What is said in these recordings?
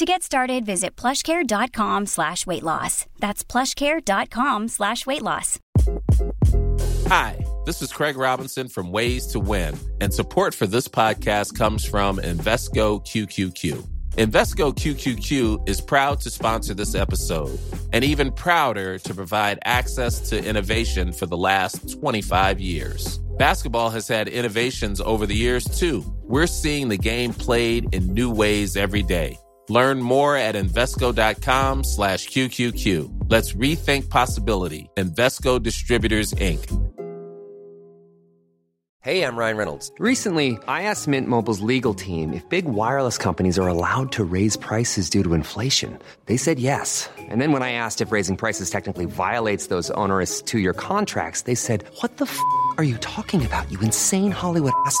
Game played every day Learn more at Invesco.com slash QQQ. Let's rethink possibility. Invesco Distributors, Inc. Hey, I'm Ryan Reynolds. Recently, I asked Mint Mobile's legal team if big wireless companies are allowed to raise prices due to inflation. They said yes. And then when I asked if raising prices technically violates those onerous two-year contracts, they said, what the f*** are you talking about, you insane Hollywood ass.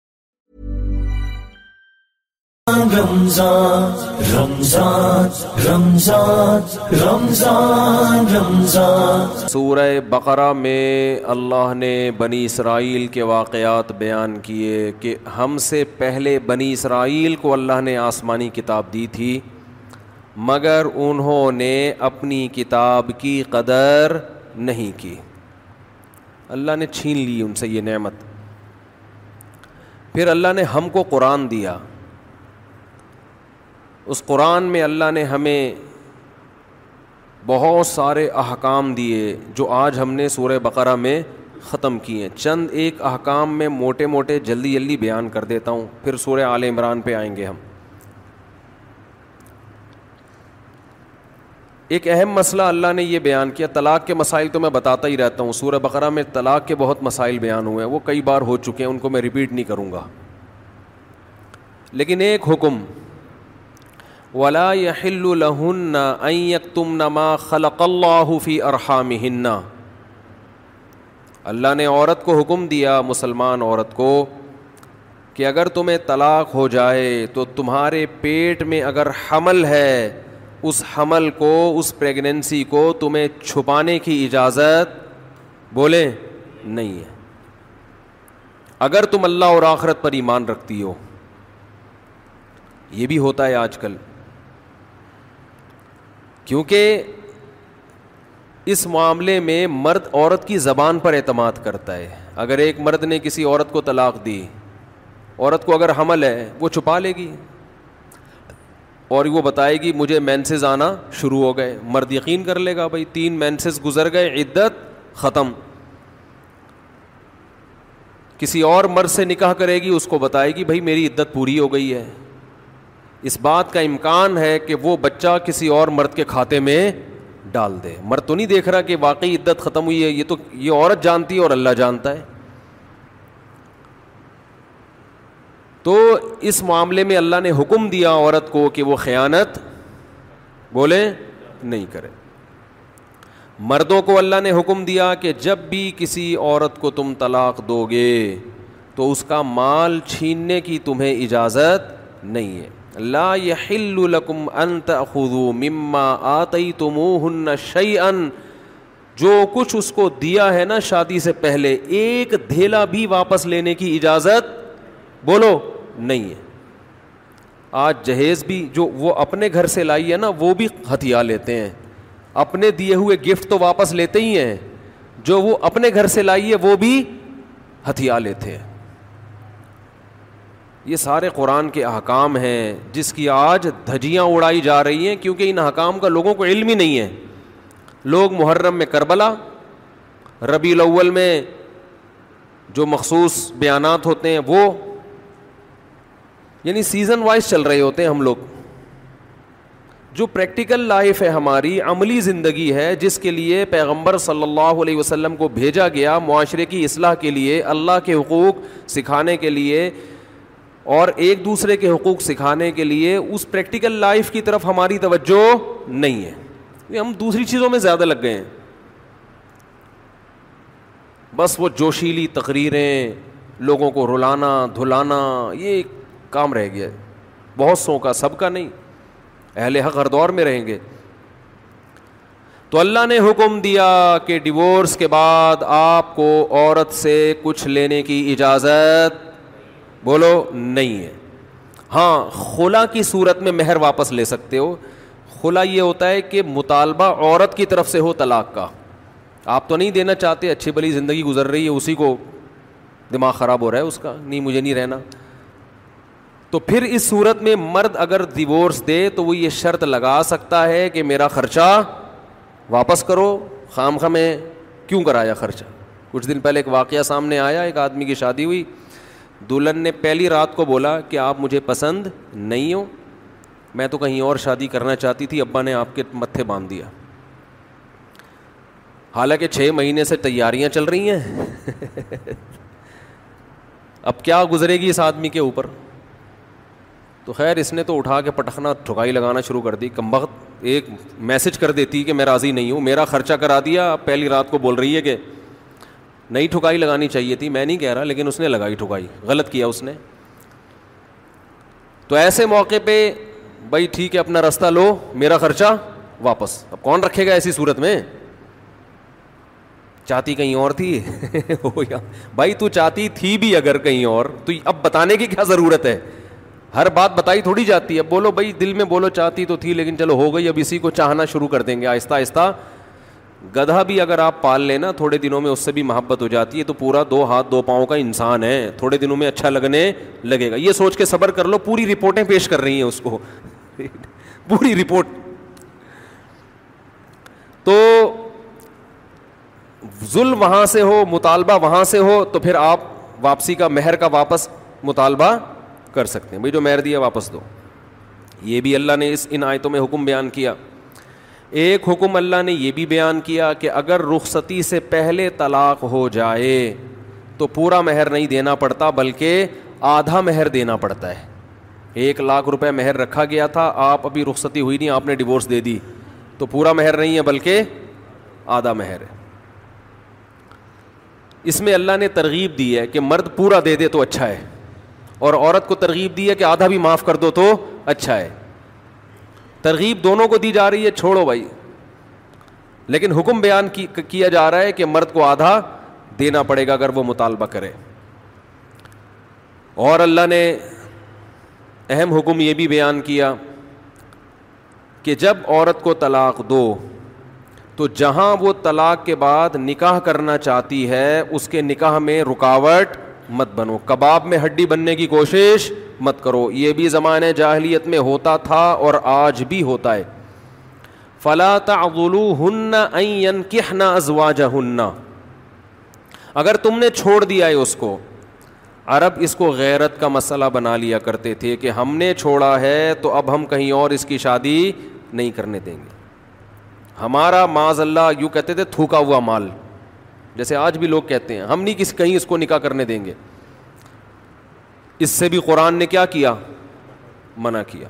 سورہ بقرہ میں اللہ نے بنی اسرائیل کے واقعات بیان کیے کہ ہم سے پہلے بنی اسرائیل کو اللہ نے آسمانی کتاب دی تھی مگر انہوں نے اپنی کتاب کی قدر نہیں کی اللہ نے چھین لی ان سے یہ نعمت پھر اللہ نے ہم کو قرآن دیا اس قرآن میں اللہ نے ہمیں بہت سارے احکام دیے جو آج ہم نے سورہ بقرہ میں ختم کیے ہیں چند ایک احکام میں موٹے موٹے جلدی جلدی بیان کر دیتا ہوں پھر سورہ آل عمران پہ آئیں گے ہم ایک اہم مسئلہ اللہ نے یہ بیان کیا طلاق کے مسائل تو میں بتاتا ہی رہتا ہوں سورہ بقرہ میں طلاق کے بہت مسائل بیان ہوئے ہیں وہ کئی بار ہو چکے ہیں ان کو میں ریپیٹ نہیں کروں گا لیکن ایک حکم ولا ان يكتمن نما خلق اللہ فی ارحامهن اللہ نے عورت کو حکم دیا مسلمان عورت کو کہ اگر تمہیں طلاق ہو جائے تو تمہارے پیٹ میں اگر حمل ہے اس حمل کو اس پریگنسی کو تمہیں چھپانے کی اجازت بولیں نہیں ہے اگر تم اللہ اور آخرت پر ایمان رکھتی ہو یہ بھی ہوتا ہے آج کل کیونکہ اس معاملے میں مرد عورت کی زبان پر اعتماد کرتا ہے اگر ایک مرد نے کسی عورت کو طلاق دی عورت کو اگر حمل ہے وہ چھپا لے گی اور وہ بتائے گی مجھے مینسز آنا شروع ہو گئے مرد یقین کر لے گا بھائی تین مینسز گزر گئے عدت ختم کسی اور مرد سے نکاح کرے گی اس کو بتائے گی بھائی میری عدت پوری ہو گئی ہے اس بات کا امکان ہے کہ وہ بچہ کسی اور مرد کے کھاتے میں ڈال دے مرد تو نہیں دیکھ رہا کہ واقعی عدت ختم ہوئی ہے یہ تو یہ عورت جانتی ہے اور اللہ جانتا ہے تو اس معاملے میں اللہ نے حکم دیا عورت کو کہ وہ خیانت بولے نہیں کرے مردوں کو اللہ نے حکم دیا کہ جب بھی کسی عورت کو تم طلاق دو گے تو اس کا مال چھیننے کی تمہیں اجازت نہیں ہے لا يحل لكم ان تاخذوا مما اتيتموهن شيئا جو کچھ اس کو دیا ہے نا شادی سے پہلے ایک دھیلا بھی واپس لینے کی اجازت بولو نہیں ہے آج جہیز بھی جو وہ اپنے گھر سے لائی ہے نا وہ بھی ہتھیار لیتے ہیں اپنے دیے ہوئے گفٹ تو واپس لیتے ہی ہیں جو وہ اپنے گھر سے لائی ہے وہ بھی ہتھیار لیتے ہیں یہ سارے قرآن کے احکام ہیں جس کی آج دھجیاں اڑائی جا رہی ہیں کیونکہ ان احکام کا لوگوں کو علم ہی نہیں ہے لوگ محرم میں کربلا ربی الاول میں جو مخصوص بیانات ہوتے ہیں وہ یعنی سیزن وائز چل رہے ہوتے ہیں ہم لوگ جو پریکٹیکل لائف ہے ہماری عملی زندگی ہے جس کے لیے پیغمبر صلی اللہ علیہ وسلم کو بھیجا گیا معاشرے کی اصلاح کے لیے اللہ کے حقوق سکھانے کے لیے اور ایک دوسرے کے حقوق سکھانے کے لیے اس پریکٹیکل لائف کی طرف ہماری توجہ نہیں ہے ہم دوسری چیزوں میں زیادہ لگ گئے ہیں بس وہ جوشیلی تقریریں لوگوں کو رلانا دھلانا یہ ایک کام رہ گیا ہے بہت سو کا سب کا نہیں اہل حق ہر دور میں رہیں گے تو اللہ نے حکم دیا کہ ڈیورس کے بعد آپ کو عورت سے کچھ لینے کی اجازت بولو نہیں ہے ہاں خلا کی صورت میں مہر واپس لے سکتے ہو خلا یہ ہوتا ہے کہ مطالبہ عورت کی طرف سے ہو طلاق کا آپ تو نہیں دینا چاہتے اچھی بلی زندگی گزر رہی ہے اسی کو دماغ خراب ہو رہا ہے اس کا نہیں مجھے نہیں رہنا تو پھر اس صورت میں مرد اگر ڈیورس دے تو وہ یہ شرط لگا سکتا ہے کہ میرا خرچہ واپس کرو خام خاں کیوں کرایا خرچہ کچھ دن پہلے ایک واقعہ سامنے آیا ایک آدمی کی شادی ہوئی دلہن نے پہلی رات کو بولا کہ آپ مجھے پسند نہیں ہو میں تو کہیں اور شادی کرنا چاہتی تھی ابا نے آپ کے متھے باندھ دیا حالانکہ چھ مہینے سے تیاریاں چل رہی ہیں اب کیا گزرے گی اس آدمی کے اوپر تو خیر اس نے تو اٹھا کے پٹخنا ٹھکائی لگانا شروع کر دی کم وقت ایک میسج کر دیتی کہ میں راضی نہیں ہوں میرا خرچہ کرا دیا پہلی رات کو بول رہی ہے کہ نئی ٹھکائی لگانی چاہیے تھی میں نہیں کہہ رہا لیکن اس نے لگائی ٹھکائی غلط کیا اس نے تو ایسے موقع پہ بھائی ٹھیک ہے اپنا راستہ لو میرا خرچہ واپس اب کون رکھے گا ایسی صورت میں چاہتی کہیں اور تھی بھائی تو چاہتی تھی بھی اگر کہیں اور تو اب بتانے کی کیا ضرورت ہے ہر بات بتائی تھوڑی جاتی ہے اب بولو بھائی دل میں بولو چاہتی تو تھی لیکن چلو ہو گئی اب اسی کو چاہنا شروع کر دیں گے آہستہ آہستہ گدھا بھی اگر آپ پال لینا تھوڑے دنوں میں اس سے بھی محبت ہو جاتی ہے تو پورا دو ہاتھ دو پاؤں کا انسان ہے تھوڑے دنوں میں اچھا لگنے لگے گا یہ سوچ کے صبر کر لو پوری رپورٹیں پیش کر رہی ہیں اس کو پوری رپورٹ تو ظلم وہاں سے ہو مطالبہ وہاں سے ہو تو پھر آپ واپسی کا مہر کا واپس مطالبہ کر سکتے ہیں بھائی جو مہر دیا واپس دو یہ بھی اللہ نے اس ان آیتوں میں حکم بیان کیا ایک حکم اللہ نے یہ بھی بیان کیا کہ اگر رخصتی سے پہلے طلاق ہو جائے تو پورا مہر نہیں دینا پڑتا بلکہ آدھا مہر دینا پڑتا ہے ایک لاکھ روپے مہر رکھا گیا تھا آپ ابھی رخصتی ہوئی نہیں آپ نے ڈیورس دے دی تو پورا مہر نہیں ہے بلکہ آدھا مہر ہے اس میں اللہ نے ترغیب دی ہے کہ مرد پورا دے دے تو اچھا ہے اور عورت کو ترغیب دی ہے کہ آدھا بھی معاف کر دو تو اچھا ہے ترغیب دونوں کو دی جا رہی ہے چھوڑو بھائی لیکن حکم بیان کیا جا رہا ہے کہ مرد کو آدھا دینا پڑے گا اگر وہ مطالبہ کرے اور اللہ نے اہم حکم یہ بھی بیان کیا کہ جب عورت کو طلاق دو تو جہاں وہ طلاق کے بعد نکاح کرنا چاہتی ہے اس کے نکاح میں رکاوٹ مت بنو کباب میں ہڈی بننے کی کوشش مت کرو یہ بھی زمانۂ جاہلیت میں ہوتا تھا اور آج بھی ہوتا ہے فلاں ہن این کہنا ازواج جا اگر تم نے چھوڑ دیا ہے اس کو عرب اس کو غیرت کا مسئلہ بنا لیا کرتے تھے کہ ہم نے چھوڑا ہے تو اب ہم کہیں اور اس کی شادی نہیں کرنے دیں گے ہمارا معذ اللہ یوں کہتے تھے تھوکا ہوا مال جیسے آج بھی لوگ کہتے ہیں ہم نہیں کسی کہیں اس کو نکاح کرنے دیں گے اس سے بھی قرآن نے کیا کیا منع کیا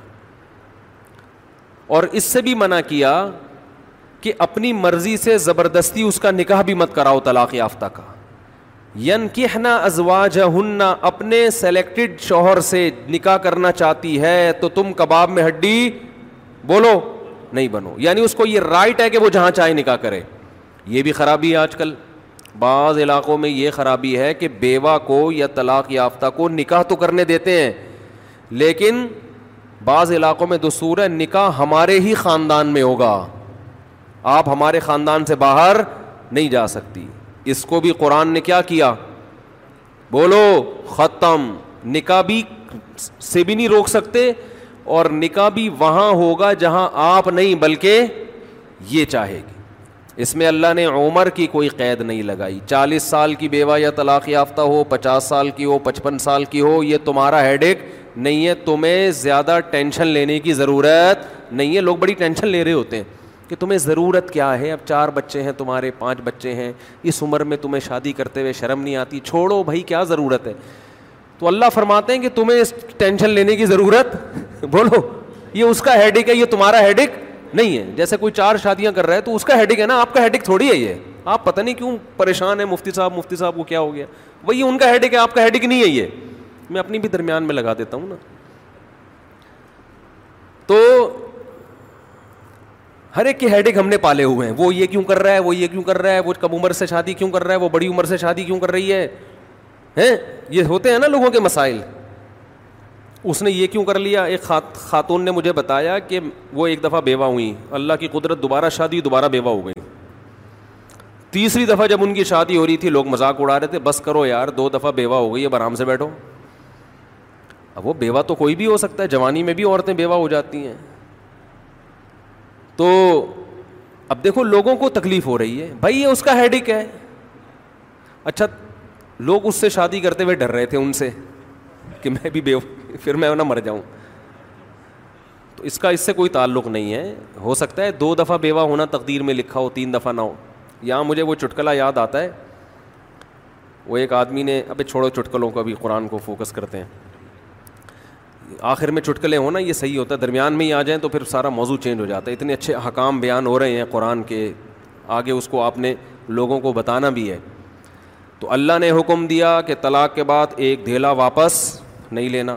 اور اس سے بھی منع کیا کہ اپنی مرضی سے زبردستی اس کا نکاح بھی مت کراؤ طلاق یافتہ کا ین کہنا ازوا ہننا اپنے سلیکٹڈ شوہر سے نکاح کرنا چاہتی ہے تو تم کباب میں ہڈی بولو نہیں بنو یعنی اس کو یہ رائٹ ہے کہ وہ جہاں چاہے نکاح کرے یہ بھی خرابی ہے آج کل بعض علاقوں میں یہ خرابی ہے کہ بیوہ کو یا طلاق یافتہ کو نکاح تو کرنے دیتے ہیں لیکن بعض علاقوں میں دستور ہے نکاح ہمارے ہی خاندان میں ہوگا آپ ہمارے خاندان سے باہر نہیں جا سکتی اس کو بھی قرآن نے کیا کیا بولو ختم نکاح بھی سے بھی نہیں روک سکتے اور نکاح بھی وہاں ہوگا جہاں آپ نہیں بلکہ یہ چاہے گی اس میں اللہ نے عمر کی کوئی قید نہیں لگائی چالیس سال کی بیوہ یا طلاق یافتہ ہو پچاس سال کی ہو پچپن سال کی ہو یہ تمہارا ہیڈ ایک نہیں ہے تمہیں زیادہ ٹینشن لینے کی ضرورت نہیں ہے لوگ بڑی ٹینشن لے رہے ہوتے ہیں کہ تمہیں ضرورت کیا ہے اب چار بچے ہیں تمہارے پانچ بچے ہیں اس عمر میں تمہیں شادی کرتے ہوئے شرم نہیں آتی چھوڑو بھائی کیا ضرورت ہے تو اللہ فرماتے ہیں کہ تمہیں اس ٹینشن لینے کی ضرورت بولو یہ اس کا ہیڈک ہے یہ تمہارا ہیڈک نہیں ہے جیسے کوئی چار شادیاں کر رہا ہے تو اس کا ہیڈک ہے نا آپ کا ہیڈک تھوڑی ہے یہ آپ پتہ نہیں کیوں پریشان ہے مفتی صاحب مفتی صاحب کو کیا ہو گیا وہی ان کا ہیڈک ہے آپ کا ہیڈک نہیں ہے یہ میں اپنی بھی درمیان میں لگا دیتا ہوں نا تو ہر ایک کے ہیڈک ہم نے پالے ہوئے ہیں وہ یہ کیوں کر رہا ہے وہ یہ کیوں کر رہا ہے وہ کم عمر سے شادی کیوں کر رہا ہے وہ بڑی عمر سے شادی کیوں کر رہی ہے یہ ہوتے ہیں نا لوگوں کے مسائل اس نے یہ کیوں کر لیا ایک خات خاتون نے مجھے بتایا کہ وہ ایک دفعہ بیوہ ہوئیں اللہ کی قدرت دوبارہ شادی دوبارہ بیوہ ہو گئی تیسری دفعہ جب ان کی شادی ہو رہی تھی لوگ مذاق اڑا رہے تھے بس کرو یار دو دفعہ بیوہ ہو گئی اب آرام سے بیٹھو اب وہ بیوہ تو کوئی بھی ہو سکتا ہے جوانی میں بھی عورتیں بیوہ ہو جاتی ہیں تو اب دیکھو لوگوں کو تکلیف ہو رہی ہے بھائی یہ اس کا ہیڈک ہے اچھا لوگ اس سے شادی کرتے ہوئے ڈر رہے تھے ان سے کہ میں بھی بے پھر میں نہ مر جاؤں تو اس کا اس سے کوئی تعلق نہیں ہے ہو سکتا ہے دو دفعہ بیوہ ہونا تقدیر میں لکھا ہو تین دفعہ نہ ہو یہاں مجھے وہ چٹکلا یاد آتا ہے وہ ایک آدمی نے ابھی چھوڑو چٹکلوں کو بھی قرآن کو فوکس کرتے ہیں آخر میں چٹکلے ہونا یہ صحیح ہوتا ہے درمیان میں ہی آ جائیں تو پھر سارا موضوع چینج ہو جاتا ہے اتنے اچھے حکام بیان ہو رہے ہیں قرآن کے آگے اس کو آپ نے لوگوں کو بتانا بھی ہے تو اللہ نے حکم دیا کہ طلاق کے بعد ایک دھیلا واپس نہیں لینا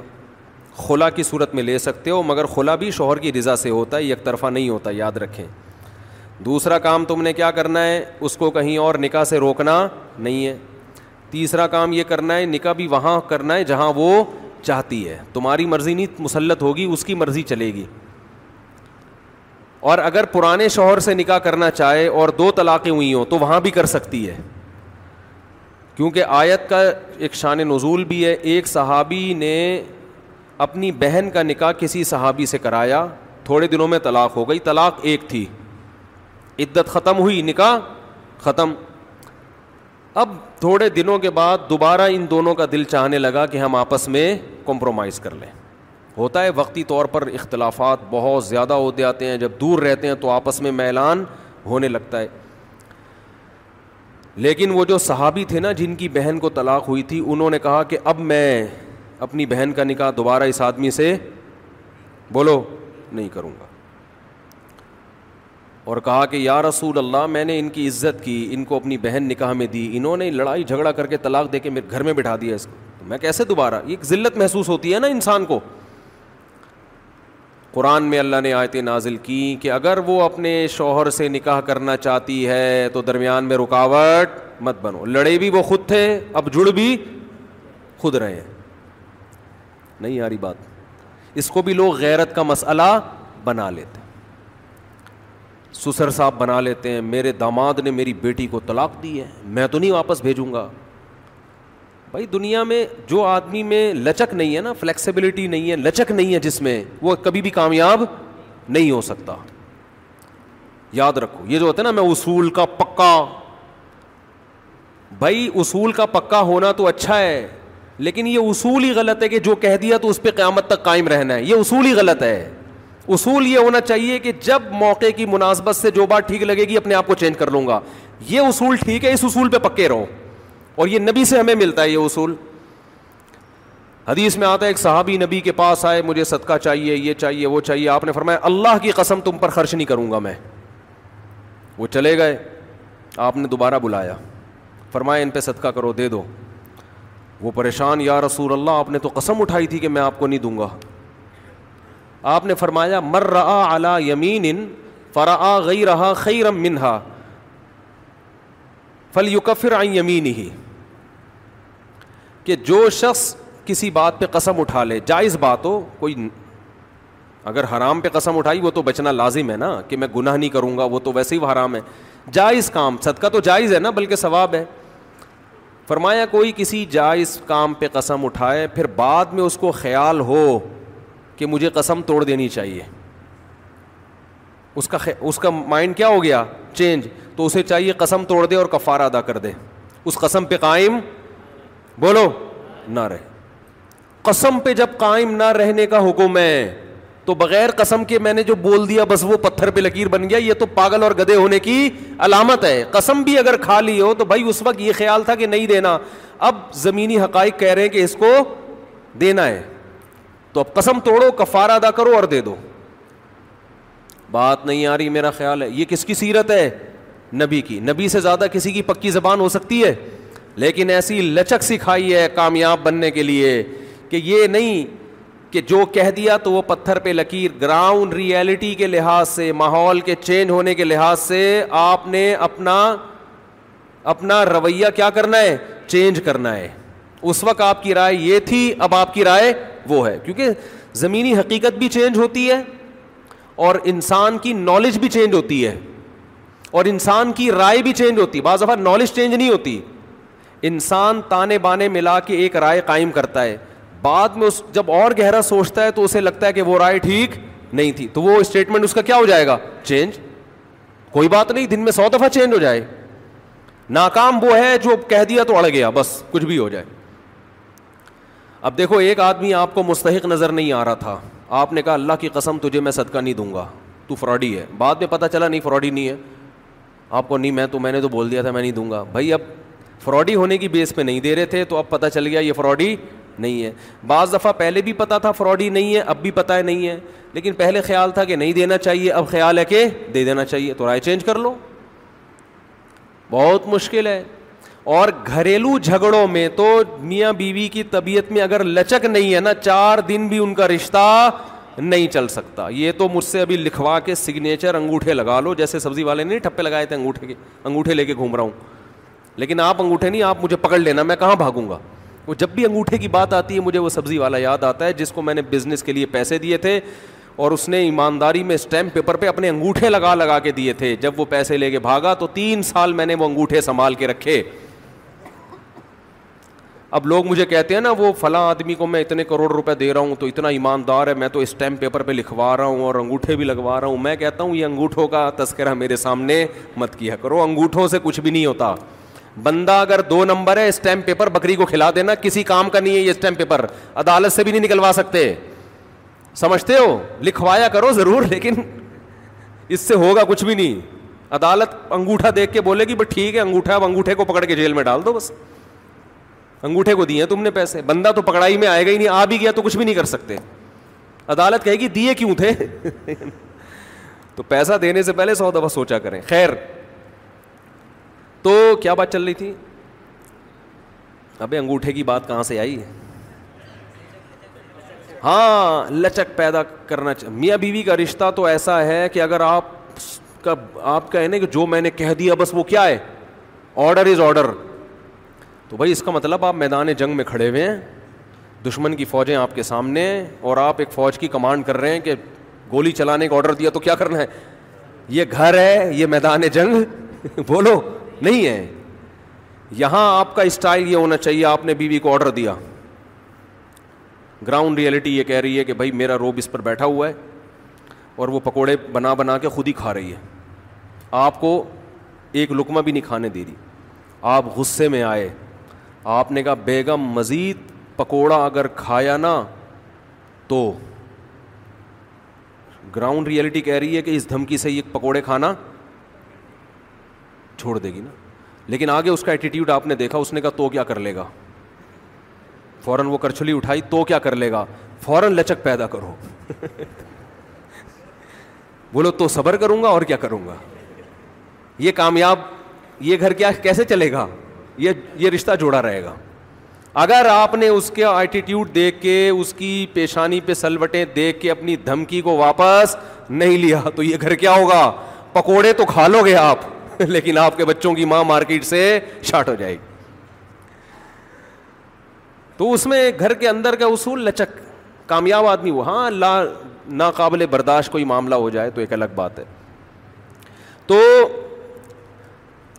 خلا کی صورت میں لے سکتے ہو مگر خلا بھی شوہر کی رضا سے ہوتا ہے یک طرفہ نہیں ہوتا یاد رکھیں دوسرا کام تم نے کیا کرنا ہے اس کو کہیں اور نکاح سے روکنا نہیں ہے تیسرا کام یہ کرنا ہے نکاح بھی وہاں کرنا ہے جہاں وہ چاہتی ہے تمہاری مرضی نہیں مسلط ہوگی اس کی مرضی چلے گی اور اگر پرانے شوہر سے نکاح کرنا چاہے اور دو طلاقیں ہوئی ہوں تو وہاں بھی کر سکتی ہے کیونکہ آیت کا ایک شان نزول بھی ہے ایک صحابی نے اپنی بہن کا نکاح کسی صحابی سے کرایا تھوڑے دنوں میں طلاق ہو گئی طلاق ایک تھی عدت ختم ہوئی نکاح ختم اب تھوڑے دنوں کے بعد دوبارہ ان دونوں کا دل چاہنے لگا کہ ہم آپس میں کمپرومائز کر لیں ہوتا ہے وقتی طور پر اختلافات بہت زیادہ ہوتے آتے ہیں جب دور رہتے ہیں تو آپس میں میلان ہونے لگتا ہے لیکن وہ جو صحابی تھے نا جن کی بہن کو طلاق ہوئی تھی انہوں نے کہا کہ اب میں اپنی بہن کا نکاح دوبارہ اس آدمی سے بولو نہیں کروں گا اور کہا کہ یا رسول اللہ میں نے ان کی عزت کی ان کو اپنی بہن نکاح میں دی انہوں نے لڑائی جھگڑا کر کے طلاق دے کے میرے گھر میں بٹھا دیا اس کو تو میں کیسے دوبارہ یہ ذلت محسوس ہوتی ہے نا انسان کو قرآن میں اللہ نے آیتیں نازل کی کہ اگر وہ اپنے شوہر سے نکاح کرنا چاہتی ہے تو درمیان میں رکاوٹ مت بنو لڑے بھی وہ خود تھے اب جڑ بھی خود رہے ہیں نہیں یاری بات اس کو بھی لوگ غیرت کا مسئلہ بنا لیتے سسر صاحب بنا لیتے ہیں میرے داماد نے میری بیٹی کو طلاق دی ہے میں تو نہیں واپس بھیجوں گا بھائی دنیا میں جو آدمی میں لچک نہیں ہے نا فلیکسیبلٹی نہیں ہے لچک نہیں ہے جس میں وہ کبھی بھی کامیاب نہیں ہو سکتا یاد رکھو یہ جو ہوتا ہے نا میں اصول کا پکا بھائی اصول کا پکا ہونا تو اچھا ہے لیکن یہ اصول ہی غلط ہے کہ جو کہہ دیا تو اس پہ قیامت تک قائم رہنا ہے یہ اصول ہی غلط ہے اصول یہ ہونا چاہیے کہ جب موقع کی مناسبت سے جو بات ٹھیک لگے گی اپنے آپ کو چینج کر لوں گا یہ اصول ٹھیک ہے اس اصول پہ پکے رہو اور یہ نبی سے ہمیں ملتا ہے یہ اصول حدیث میں آتا ہے ایک صحابی نبی کے پاس آئے مجھے صدقہ چاہیے یہ چاہیے وہ چاہیے آپ نے فرمایا اللہ کی قسم تم پر خرچ نہیں کروں گا میں وہ چلے گئے آپ نے دوبارہ بلایا فرمایا ان پہ صدقہ کرو دے دو وہ پریشان یا رسول اللہ آپ نے تو قسم اٹھائی تھی کہ میں آپ کو نہیں دوں گا آپ نے فرمایا مر رہا اعلیٰ یمین ان گئی رہا خیرم منہا فل یوکفر آئی یمین ہی کہ جو شخص کسی بات پہ قسم اٹھا لے جائز بات ہو کوئی اگر حرام پہ قسم اٹھائی وہ تو بچنا لازم ہے نا کہ میں گناہ نہیں کروں گا وہ تو ویسے ہی وہ حرام ہے جائز کام صدقہ تو جائز ہے نا بلکہ ثواب ہے فرمایا کوئی کسی جائز کام پہ قسم اٹھائے پھر بعد میں اس کو خیال ہو کہ مجھے قسم توڑ دینی چاہیے اس کا خی... اس کا مائنڈ کیا ہو گیا چینج تو اسے چاہیے قسم توڑ دے اور کفارہ ادا کر دے اس قسم پہ قائم بولو نہ رہے قسم پہ جب قائم نہ رہنے کا حکم ہے تو بغیر قسم کے میں نے جو بول دیا بس وہ پتھر پہ لکیر بن گیا یہ تو پاگل اور گدے ہونے کی علامت ہے قسم بھی اگر کھا لی ہو تو بھائی اس وقت یہ خیال تھا کہ نہیں دینا اب زمینی حقائق کہہ رہے ہیں کہ اس کو دینا ہے تو اب قسم توڑو کفار ادا کرو اور دے دو بات نہیں آ رہی میرا خیال ہے یہ کس کی سیرت ہے نبی کی نبی سے زیادہ کسی کی پکی زبان ہو سکتی ہے لیکن ایسی لچک سکھائی ہے کامیاب بننے کے لیے کہ یہ نہیں کہ جو کہہ دیا تو وہ پتھر پہ لکیر گراؤنڈ ریئلٹی کے لحاظ سے ماحول کے چینج ہونے کے لحاظ سے آپ نے اپنا اپنا رویہ کیا کرنا ہے چینج کرنا ہے اس وقت آپ کی رائے یہ تھی اب آپ کی رائے وہ ہے کیونکہ زمینی حقیقت بھی چینج ہوتی ہے اور انسان کی نالج بھی چینج ہوتی ہے اور انسان کی رائے بھی چینج ہوتی ہے بعض دفعہ نالج چینج نہیں ہوتی انسان تانے بانے ملا کے ایک رائے قائم کرتا ہے بعد میں اس جب اور گہرا سوچتا ہے تو اسے لگتا ہے کہ وہ رائے ٹھیک نہیں تھی تو وہ اسٹیٹمنٹ اس کا کیا ہو جائے گا چینج کوئی بات نہیں دن میں سو دفعہ چینج ہو جائے ناکام وہ ہے جو کہہ دیا تو اڑ گیا بس کچھ بھی ہو جائے اب دیکھو ایک آدمی آپ کو مستحق نظر نہیں آ رہا تھا آپ نے کہا اللہ کی قسم تجھے میں صدقہ نہیں دوں گا تو فراڈی ہے بعد میں پتا چلا نہیں فراڈی نہیں ہے آپ کو نہیں میں تو میں نے تو بول دیا تھا میں نہیں دوں گا بھائی اب فراڈی ہونے کی بیس پہ نہیں دے رہے تھے تو اب پتہ چل گیا یہ فراڈی نہیں ہے بعض دفعہ پہلے بھی پتا تھا فراڈی نہیں ہے اب بھی پتا نہیں ہے لیکن پہلے خیال تھا کہ نہیں دینا چاہیے اب خیال ہے کہ دے دینا چاہیے تو رائے چینج کر لو بہت مشکل ہے اور گھریلو جھگڑوں میں تو میاں بیوی کی طبیعت میں اگر لچک نہیں ہے نا چار دن بھی ان کا رشتہ نہیں چل سکتا یہ تو مجھ سے ابھی لکھوا کے سگنیچر انگوٹھے لگا لو جیسے سبزی والے نہیں ٹھپے لگائے تھے انگوٹھے کے انگوٹھے لے کے گھوم رہا ہوں لیکن آپ انگوٹھے نہیں آپ مجھے پکڑ لینا میں کہاں بھاگوں گا وہ جب بھی انگوٹھے کی بات آتی ہے مجھے وہ سبزی والا یاد آتا ہے جس کو میں نے بزنس کے لیے پیسے دیے تھے اور اس نے ایمانداری میں اسٹیمپ پیپر پہ اپنے انگوٹھے لگا لگا کے دیے تھے جب وہ پیسے لے کے بھاگا تو تین سال میں نے وہ انگوٹھے سنبھال کے رکھے اب لوگ مجھے کہتے ہیں نا وہ فلاں آدمی کو میں اتنے کروڑ روپے دے رہا ہوں تو اتنا ایماندار ہے میں تو اسٹیمپ پیپر پہ لکھوا رہا ہوں اور انگوٹھے بھی لگوا رہا ہوں میں کہتا ہوں یہ انگوٹھوں کا تذکرہ میرے سامنے مت کیا کرو انگوٹھوں سے کچھ بھی نہیں ہوتا بندہ اگر دو نمبر ہے اسٹیمپ پیپر بکری کو کھلا دینا کسی کام کا نہیں ہے یہ اسٹیمپ پیپر عدالت سے بھی نہیں نکلوا سکتے سمجھتے ہو لکھوایا کرو ضرور لیکن اس سے ہوگا کچھ بھی نہیں عدالت انگوٹھا دیکھ کے بولے گی بٹ ٹھیک ہے انگوٹھا اب انگوٹھے کو پکڑ کے جیل میں ڈال دو بس انگوٹھے کو دیے تم نے پیسے بندہ تو پکڑائی میں آئے گا ہی نہیں آ بھی گیا تو کچھ بھی نہیں کر سکتے عدالت کہے گی دیے کیوں تھے تو پیسہ دینے سے پہلے سو دفعہ سوچا کریں خیر تو کیا بات چل رہی تھی ابھی انگوٹھے کی بات کہاں سے آئی ہاں لچک پیدا کرنا میاں بیوی کا رشتہ تو ایسا ہے کہ اگر آپ کا آپ کہ جو میں نے کہہ دیا بس وہ کیا ہے آڈر از آرڈر تو بھائی اس کا مطلب آپ میدان جنگ میں کھڑے ہوئے ہیں دشمن کی فوجیں آپ کے سامنے اور آپ ایک فوج کی کمانڈ کر رہے ہیں کہ گولی چلانے کا آڈر دیا تو کیا کرنا ہے یہ گھر ہے یہ میدان جنگ بولو نہیں ہے یہاں آپ کا اسٹائل یہ ہونا چاہیے آپ نے بیوی کو آڈر دیا گراؤنڈ ریئلٹی یہ کہہ رہی ہے کہ بھائی میرا روب اس پر بیٹھا ہوا ہے اور وہ پکوڑے بنا بنا کے خود ہی کھا رہی ہے آپ کو ایک لکمہ بھی نہیں کھانے دے دی آپ غصے میں آئے آپ نے کہا بیگم مزید پکوڑا اگر کھایا نا تو گراؤنڈ ریئلٹی کہہ رہی ہے کہ اس دھمکی سے یہ پکوڑے کھانا چھوڑ دے گی نا لیکن آگے اس کا ایٹیٹیوڈ آپ نے دیکھا اس نے کہا تو کیا کر لے گا فوراً وہ کرچلی اٹھائی تو کیا کر لے گا فوراً لچک پیدا کرو بولو تو صبر کروں گا اور کیا کروں گا یہ کامیاب یہ گھر کیا کیسے چلے گا یہ یہ رشتہ جوڑا رہے گا اگر آپ نے اس کے ایٹیٹیوڈ دیکھ کے اس کی پیشانی پہ سلوٹیں دیکھ کے اپنی دھمکی کو واپس نہیں لیا تو یہ گھر کیا ہوگا پکوڑے تو کھا لو گے آپ لیکن آپ کے بچوں کی ماں مارکیٹ سے شارٹ ہو جائے گی تو اس میں گھر کے اندر کا اصول لچک کامیاب آدمی وہ ہاں اللہ ناقابل برداشت کوئی معاملہ ہو جائے تو ایک الگ بات ہے تو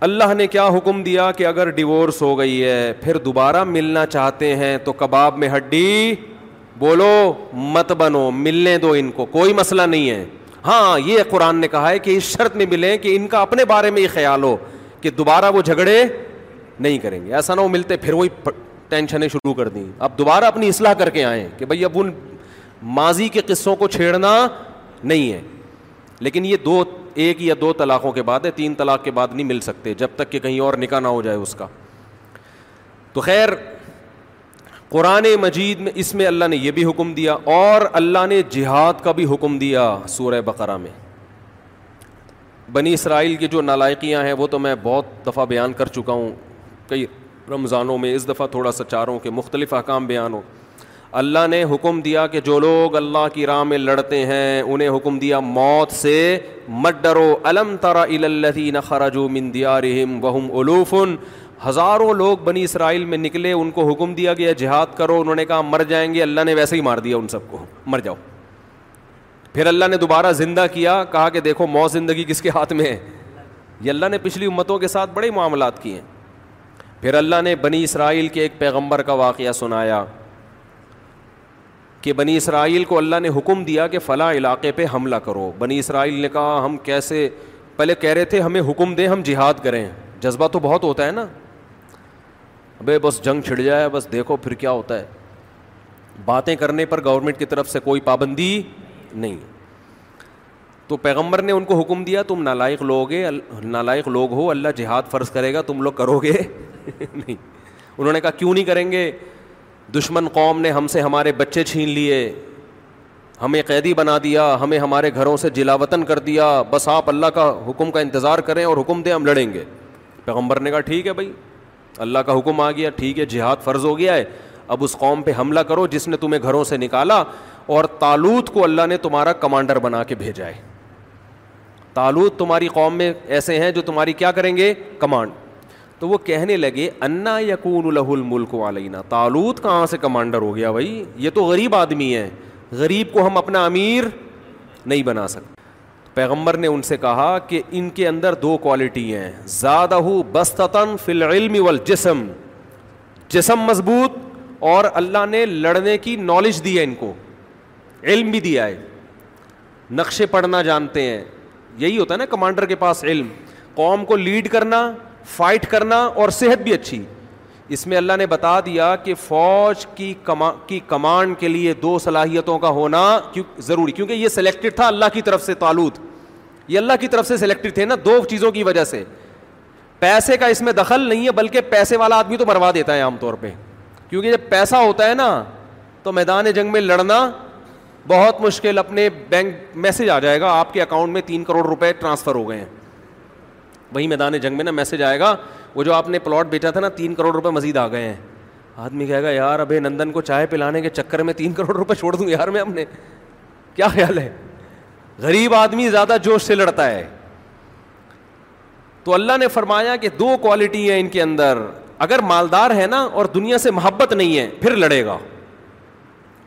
اللہ نے کیا حکم دیا کہ اگر ڈیورس ہو گئی ہے پھر دوبارہ ملنا چاہتے ہیں تو کباب میں ہڈی بولو مت بنو ملنے دو ان کو کوئی مسئلہ نہیں ہے ہاں یہ قرآن نے کہا ہے کہ اس شرط میں ملیں کہ ان کا اپنے بارے میں یہ خیال ہو کہ دوبارہ وہ جھگڑے نہیں کریں گے ایسا نہ وہ ملتے پھر وہی ٹینشنیں شروع کر دیں اب دوبارہ اپنی اصلاح کر کے آئیں کہ بھائی اب ان ماضی کے قصوں کو چھیڑنا نہیں ہے لیکن یہ دو ایک یا دو طلاقوں کے بعد ہے تین طلاق کے بعد نہیں مل سکتے جب تک کہ کہیں اور نکاح نہ ہو جائے اس کا تو خیر قرآن مجید میں اس میں اللہ نے یہ بھی حکم دیا اور اللہ نے جہاد کا بھی حکم دیا سورہ بقرہ میں بنی اسرائیل کی جو نالائقیاں ہیں وہ تو میں بہت دفعہ بیان کر چکا ہوں کئی رمضانوں میں اس دفعہ تھوڑا سا چاروں کے مختلف احکام بیان ہو اللہ نے حکم دیا کہ جو لوگ اللہ کی راہ میں لڑتے ہیں انہیں حکم دیا موت سے مت ڈرو الم ترا الوفن ہزاروں لوگ بنی اسرائیل میں نکلے ان کو حکم دیا گیا جہاد کرو انہوں نے کہا مر جائیں گے اللہ نے ویسے ہی مار دیا ان سب کو مر جاؤ پھر اللہ نے دوبارہ زندہ کیا کہا کہ دیکھو موت زندگی کس کے ہاتھ میں ہے یہ اللہ نے پچھلی امتوں کے ساتھ بڑے معاملات کیے پھر اللہ نے بنی اسرائیل کے ایک پیغمبر کا واقعہ سنایا کہ بنی اسرائیل کو اللہ نے حکم دیا کہ فلاں علاقے پہ حملہ کرو بنی اسرائیل نے کہا ہم کیسے پہلے کہہ رہے تھے ہمیں حکم دیں ہم جہاد کریں جذبہ تو بہت ہوتا ہے نا بھائی بس جنگ چھڑ جائے بس دیکھو پھر کیا ہوتا ہے باتیں کرنے پر گورنمنٹ کی طرف سے کوئی پابندی نہیں تو پیغمبر نے ان کو حکم دیا تم نالائق لوگے نالائق لوگ ہو اللہ جہاد فرض کرے گا تم لوگ کرو گے نہیں انہوں نے کہا کیوں نہیں کریں گے دشمن قوم نے ہم سے ہمارے بچے چھین لیے ہمیں قیدی بنا دیا ہمیں ہمارے گھروں سے جلا وطن کر دیا بس آپ اللہ کا حکم کا انتظار کریں اور حکم دیں ہم لڑیں گے پیغمبر نے کہا ٹھیک ہے بھائی اللہ کا حکم آ گیا ٹھیک ہے جہاد فرض ہو گیا ہے اب اس قوم پہ حملہ کرو جس نے تمہیں گھروں سے نکالا اور تالوت کو اللہ نے تمہارا کمانڈر بنا کے بھیجا ہے تالوت تمہاری قوم میں ایسے ہیں جو تمہاری کیا کریں گے کمانڈ تو وہ کہنے لگے انا یقون الہ الملک علینہ تالوت کہاں سے کمانڈر ہو گیا بھائی یہ تو غریب آدمی ہے غریب کو ہم اپنا امیر نہیں بنا سکتے پیغمبر نے ان سے کہا کہ ان کے اندر دو کوالٹی ہیں زیادہ ہو بستتاً فی العلم والجسم جسم مضبوط اور اللہ نے لڑنے کی نالج دی ہے ان کو علم بھی دیا ہے نقشے پڑھنا جانتے ہیں یہی ہوتا ہے نا کمانڈر کے پاس علم قوم کو لیڈ کرنا فائٹ کرنا اور صحت بھی اچھی اس میں اللہ نے بتا دیا کہ فوج کی کما کی کمانڈ کے لیے دو صلاحیتوں کا ہونا کیوں ضروری کیونکہ یہ سلیکٹڈ تھا اللہ کی طرف سے تعلق یہ اللہ کی طرف سے سلیکٹڈ تھے نا دو چیزوں کی وجہ سے پیسے کا اس میں دخل نہیں ہے بلکہ پیسے والا آدمی تو مروا دیتا ہے عام طور پہ کیونکہ جب پیسہ ہوتا ہے نا تو میدان جنگ میں لڑنا بہت مشکل اپنے بینک میسج آ جائے گا آپ کے اکاؤنٹ میں تین کروڑ روپے ٹرانسفر ہو گئے ہیں وہی میدان جنگ میں نا میسج آئے گا وہ جو آپ نے پلاٹ بیچا تھا نا تین کروڑ روپے مزید آ گئے ہیں آدمی کہے گا یار ابھی نندن کو چائے پلانے کے چکر میں تین کروڑ روپے چھوڑ دوں یار میں ہم نے کیا خیال ہے غریب آدمی زیادہ جوش سے لڑتا ہے تو اللہ نے فرمایا کہ دو کوالٹی ہیں ان کے اندر اگر مالدار ہے نا اور دنیا سے محبت نہیں ہے پھر لڑے گا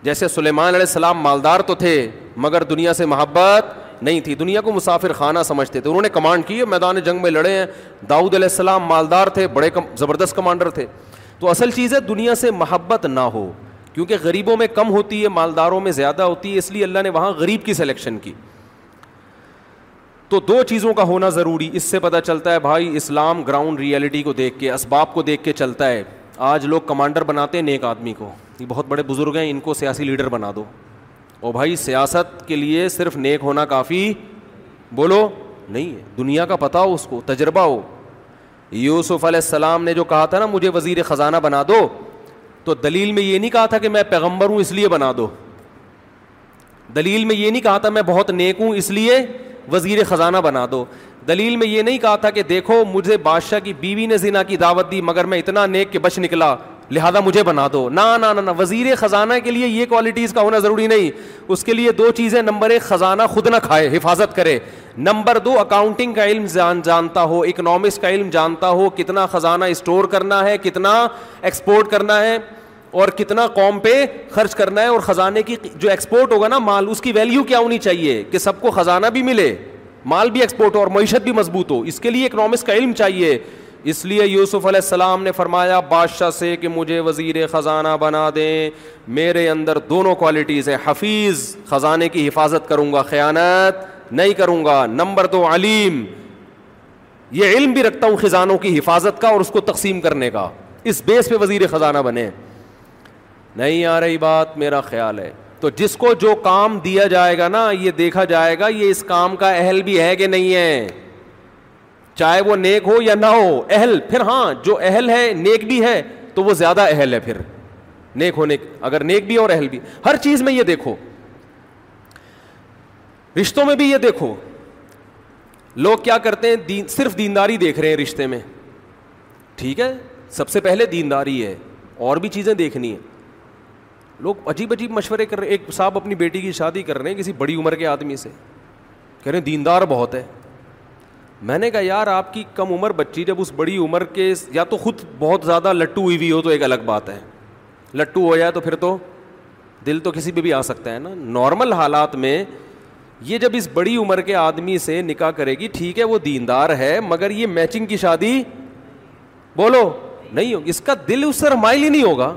جیسے سلیمان علیہ السلام مالدار تو تھے مگر دنیا سے محبت نہیں تھی دنیا کو مسافر خانہ سمجھتے تھے انہوں نے کمانڈ کی میدان جنگ میں لڑے ہیں داؤد علیہ السلام مالدار تھے بڑے کم زبردست کمانڈر تھے تو اصل چیز ہے دنیا سے محبت نہ ہو کیونکہ غریبوں میں کم ہوتی ہے مالداروں میں زیادہ ہوتی ہے اس لیے اللہ نے وہاں غریب کی سلیکشن کی تو دو چیزوں کا ہونا ضروری اس سے پتہ چلتا ہے بھائی اسلام گراؤنڈ ریئلٹی کو دیکھ کے اسباب کو دیکھ کے چلتا ہے آج لوگ کمانڈر بناتے ہیں نیک آدمی کو یہ بہت بڑے بزرگ ہیں ان کو سیاسی لیڈر بنا دو اور بھائی سیاست کے لیے صرف نیک ہونا کافی بولو نہیں ہے دنیا کا پتہ ہو اس کو تجربہ ہو یوسف علیہ السلام نے جو کہا تھا نا مجھے وزیر خزانہ بنا دو تو دلیل میں یہ نہیں کہا تھا کہ میں پیغمبر ہوں اس لیے بنا دو دلیل میں یہ نہیں کہا تھا میں بہت نیک ہوں اس لیے وزیر خزانہ بنا دو دلیل میں یہ نہیں کہا تھا کہ دیکھو مجھے بادشاہ کی بیوی نے زنا کی دعوت دی مگر میں اتنا نیک کہ بچ نکلا لہٰذا مجھے بنا دو نہ نہ نہ وزیر خزانہ کے لیے یہ کوالٹیز کا ہونا ضروری نہیں اس کے لیے دو چیزیں نمبر ایک خزانہ خود نہ کھائے حفاظت کرے نمبر دو اکاؤنٹنگ کا علم جان جانتا ہو اکنامکس کا علم جانتا ہو کتنا خزانہ اسٹور کرنا ہے کتنا ایکسپورٹ کرنا ہے اور کتنا قوم پہ خرچ کرنا ہے اور خزانے کی جو ایکسپورٹ ہوگا نا مال اس کی ویلیو کیا ہونی چاہیے کہ سب کو خزانہ بھی ملے مال بھی ایکسپورٹ ہو اور معیشت بھی مضبوط ہو اس کے لیے اکنامکس کا علم چاہیے اس لیے یوسف علیہ السلام نے فرمایا بادشاہ سے کہ مجھے وزیر خزانہ بنا دیں میرے اندر دونوں کوالٹیز ہیں حفیظ خزانے کی حفاظت کروں گا خیانت نہیں کروں گا نمبر دو علیم یہ علم بھی رکھتا ہوں خزانوں کی حفاظت کا اور اس کو تقسیم کرنے کا اس بیس پہ وزیر خزانہ بنے نہیں آ رہی بات میرا خیال ہے تو جس کو جو کام دیا جائے گا نا یہ دیکھا جائے گا یہ اس کام کا اہل بھی ہے کہ نہیں ہے چاہے وہ نیک ہو یا نہ ہو اہل پھر ہاں جو اہل ہے نیک بھی ہے تو وہ زیادہ اہل ہے پھر نیک ہونے اگر نیک بھی اور اہل بھی ہر چیز میں یہ دیکھو رشتوں میں بھی یہ دیکھو لوگ کیا کرتے ہیں دین صرف دینداری دیکھ رہے ہیں رشتے میں ٹھیک ہے سب سے پہلے دینداری ہے اور بھی چیزیں دیکھنی ہیں لوگ عجیب عجیب مشورے کر رہے ہیں ایک صاحب اپنی بیٹی کی شادی کر رہے ہیں کسی بڑی عمر کے آدمی سے کہہ رہے ہیں دیندار بہت ہے میں نے کہا یار آپ کی کم عمر بچی جب اس بڑی عمر کے یا تو خود بہت زیادہ لٹو ہوئی ہوئی ہو تو ایک الگ بات ہے لٹو ہو جائے تو پھر تو دل تو کسی پہ بھی آ سکتا ہے نا نارمل حالات میں یہ جب اس بڑی عمر کے آدمی سے نکاح کرے گی ٹھیک ہے وہ دیندار ہے مگر یہ میچنگ کی شادی بولو نہیں اس کا دل اس سے رائل ہی نہیں ہوگا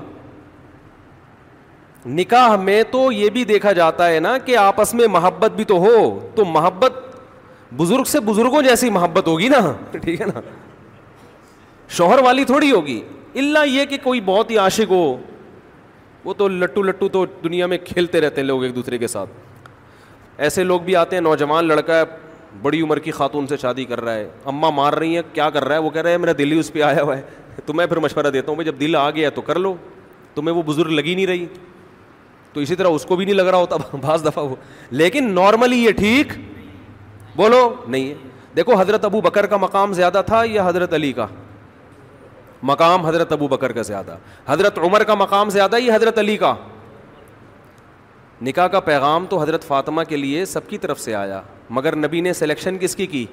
نکاح میں تو یہ بھی دیکھا جاتا ہے نا کہ آپس میں محبت بھی تو ہو تو محبت بزرگ سے بزرگوں جیسی محبت ہوگی نا ٹھیک ہے نا شوہر والی تھوڑی ہوگی اللہ یہ کہ کوئی بہت ہی عاشق ہو وہ تو لٹو لٹو تو دنیا میں کھیلتے رہتے ہیں لوگ ایک دوسرے کے ساتھ ایسے لوگ بھی آتے ہیں نوجوان لڑکا ہے بڑی عمر کی خاتون سے شادی کر رہا ہے اماں مار رہی ہیں کیا کر رہا ہے وہ کہہ رہا ہے میرا دل ہی اس پہ آیا ہوا ہے تو میں پھر مشورہ دیتا ہوں بھائی جب دل آ گیا تو کر لو تمہیں وہ بزرگ لگی نہیں رہی تو اسی طرح اس کو بھی نہیں لگ رہا ہوتا بعض دفعہ وہ لیکن نارملی یہ ٹھیک بولو نہیں ہے دیکھو حضرت ابو بکر کا مقام زیادہ تھا یا حضرت علی کا مقام حضرت ابو بکر کا زیادہ حضرت عمر کا مقام زیادہ یا حضرت علی کا نکاح کا پیغام تو حضرت فاطمہ کے لیے سب کی طرف سے آیا مگر نبی نے سلیکشن کس کی کی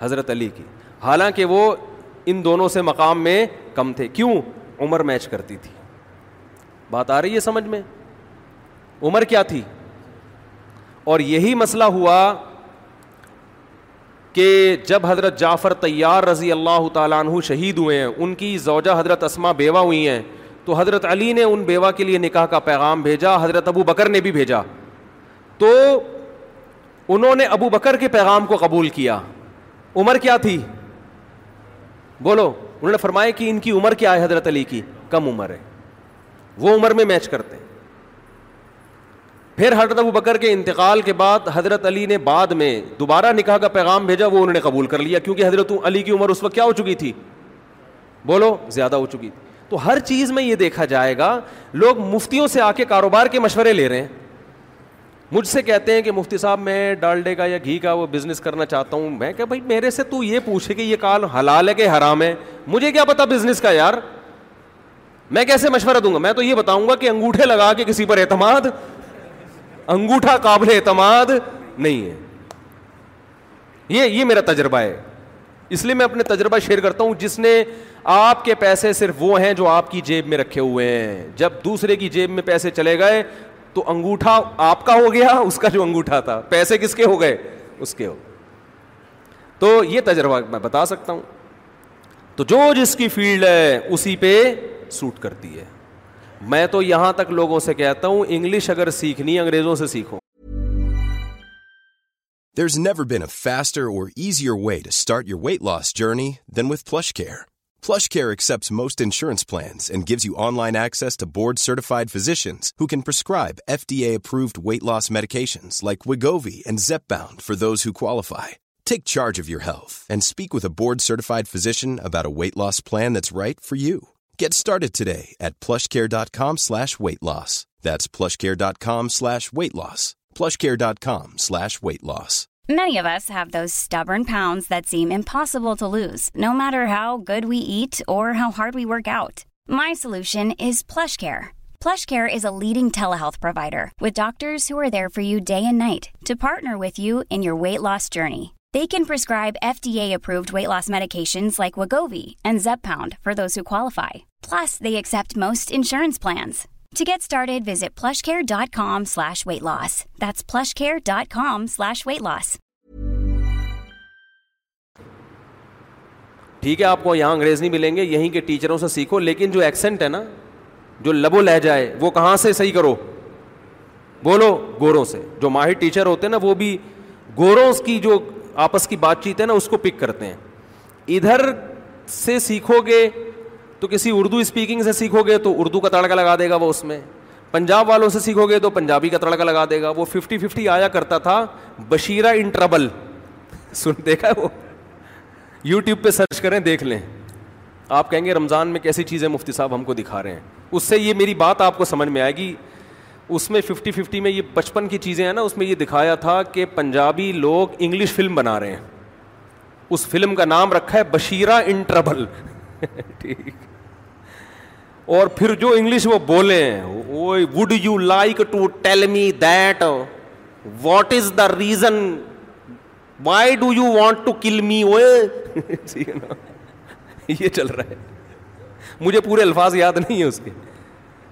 حضرت علی کی حالانکہ وہ ان دونوں سے مقام میں کم تھے کیوں عمر میچ کرتی تھی بات آ رہی ہے سمجھ میں عمر کیا تھی اور یہی مسئلہ ہوا کہ جب حضرت جعفر طیار رضی اللہ تعالیٰ عنہ شہید ہوئے ہیں ان کی زوجہ حضرت اسما بیوہ ہوئی ہیں تو حضرت علی نے ان بیوہ کے لیے نکاح کا پیغام بھیجا حضرت ابو بکر نے بھی بھیجا تو انہوں نے ابو بکر کے پیغام کو قبول کیا عمر کیا تھی بولو انہوں نے فرمایا کہ ان کی عمر کیا ہے حضرت علی کی کم عمر ہے وہ عمر میں میچ کرتے ہیں پھر حضرت ابو بکر کے انتقال کے بعد حضرت علی نے بعد میں دوبارہ نکاح کا پیغام بھیجا وہ انہوں نے قبول کر لیا کیونکہ حضرت علی کی عمر اس وقت کیا ہو چکی تھی بولو زیادہ ہو چکی تھی تو ہر چیز میں یہ دیکھا جائے گا لوگ مفتیوں سے آ کے کاروبار کے مشورے لے رہے ہیں مجھ سے کہتے ہیں کہ مفتی صاحب میں ڈالڈے کا یا گھی کا وہ بزنس کرنا چاہتا ہوں میں کہ بھائی میرے سے تو یہ پوچھے کہ یہ کال حلال ہے کہ حرام ہے مجھے کیا پتا بزنس کا یار میں کیسے مشورہ دوں گا میں تو یہ بتاؤں گا کہ انگوٹھے لگا کے کسی پر اعتماد انگوٹھا قابل اعتماد نہیں ہے یہ یہ میرا تجربہ ہے اس لیے میں اپنے تجربہ شیئر کرتا ہوں جس نے آپ کے پیسے صرف وہ ہیں جو آپ کی جیب میں رکھے ہوئے ہیں جب دوسرے کی جیب میں پیسے چلے گئے تو انگوٹھا آپ کا ہو گیا اس کا جو انگوٹھا تھا پیسے کس کے ہو گئے اس کے ہو تو یہ تجربہ میں بتا سکتا ہوں تو جو جس کی فیلڈ ہے اسی پہ سوٹ کرتی ہے میں تو یہاں تک لوگوں سے کہتا ہوں انگلش اگر سیکھنی انگریزوں سے سیکھو there is never been a faster or easier way to start your weight loss journey than with Flush Care Flush Care accepts most insurance plans and gives you online access to board certified physicians who can prescribe F D A approved weight loss medications like Wegovy and Zepbound for those who qualify take charge of you health and speak with a board certified physician about a weight loss plan it's right for you leading partner with you innate loss journey آپ کو یہاں انگریز نہیں ملیں گے یہیں سیکھو لیکن جو ایکسینٹ ہے نا جو لبو لہ جائے وہ کہاں سے جو ماہر ٹیچر ہوتے نا وہ بھی گورو کی جو آپس کی بات چیت ہے نا اس کو پک کرتے ہیں ادھر سے سیکھو گے تو کسی اردو اسپیکنگ سے سیکھو گے تو اردو کا تڑکا لگا دے گا وہ اس میں پنجاب والوں سے سیکھو گے تو پنجابی کا تڑکا لگا دے گا وہ ففٹی ففٹی آیا کرتا تھا بشیرہ ان ٹربل سن دیکھا وہ یوٹیوب پہ سرچ کریں دیکھ لیں آپ کہیں گے رمضان میں کیسی چیزیں مفتی صاحب ہم کو دکھا رہے ہیں اس سے یہ میری بات آپ کو سمجھ میں آئے گی اس میں ففٹی ففٹی میں یہ بچپن کی چیزیں ہیں نا اس میں یہ دکھایا تھا کہ پنجابی لوگ انگلش فلم بنا رہے ہیں اس فلم کا نام رکھا ہے بشیرہ ٹربل ٹھیک اور پھر جو انگلش وہ بولے would you like to tell me that what is the reason why do you want to kill me یہ چل رہا ہے مجھے پورے الفاظ یاد نہیں ہے اس کے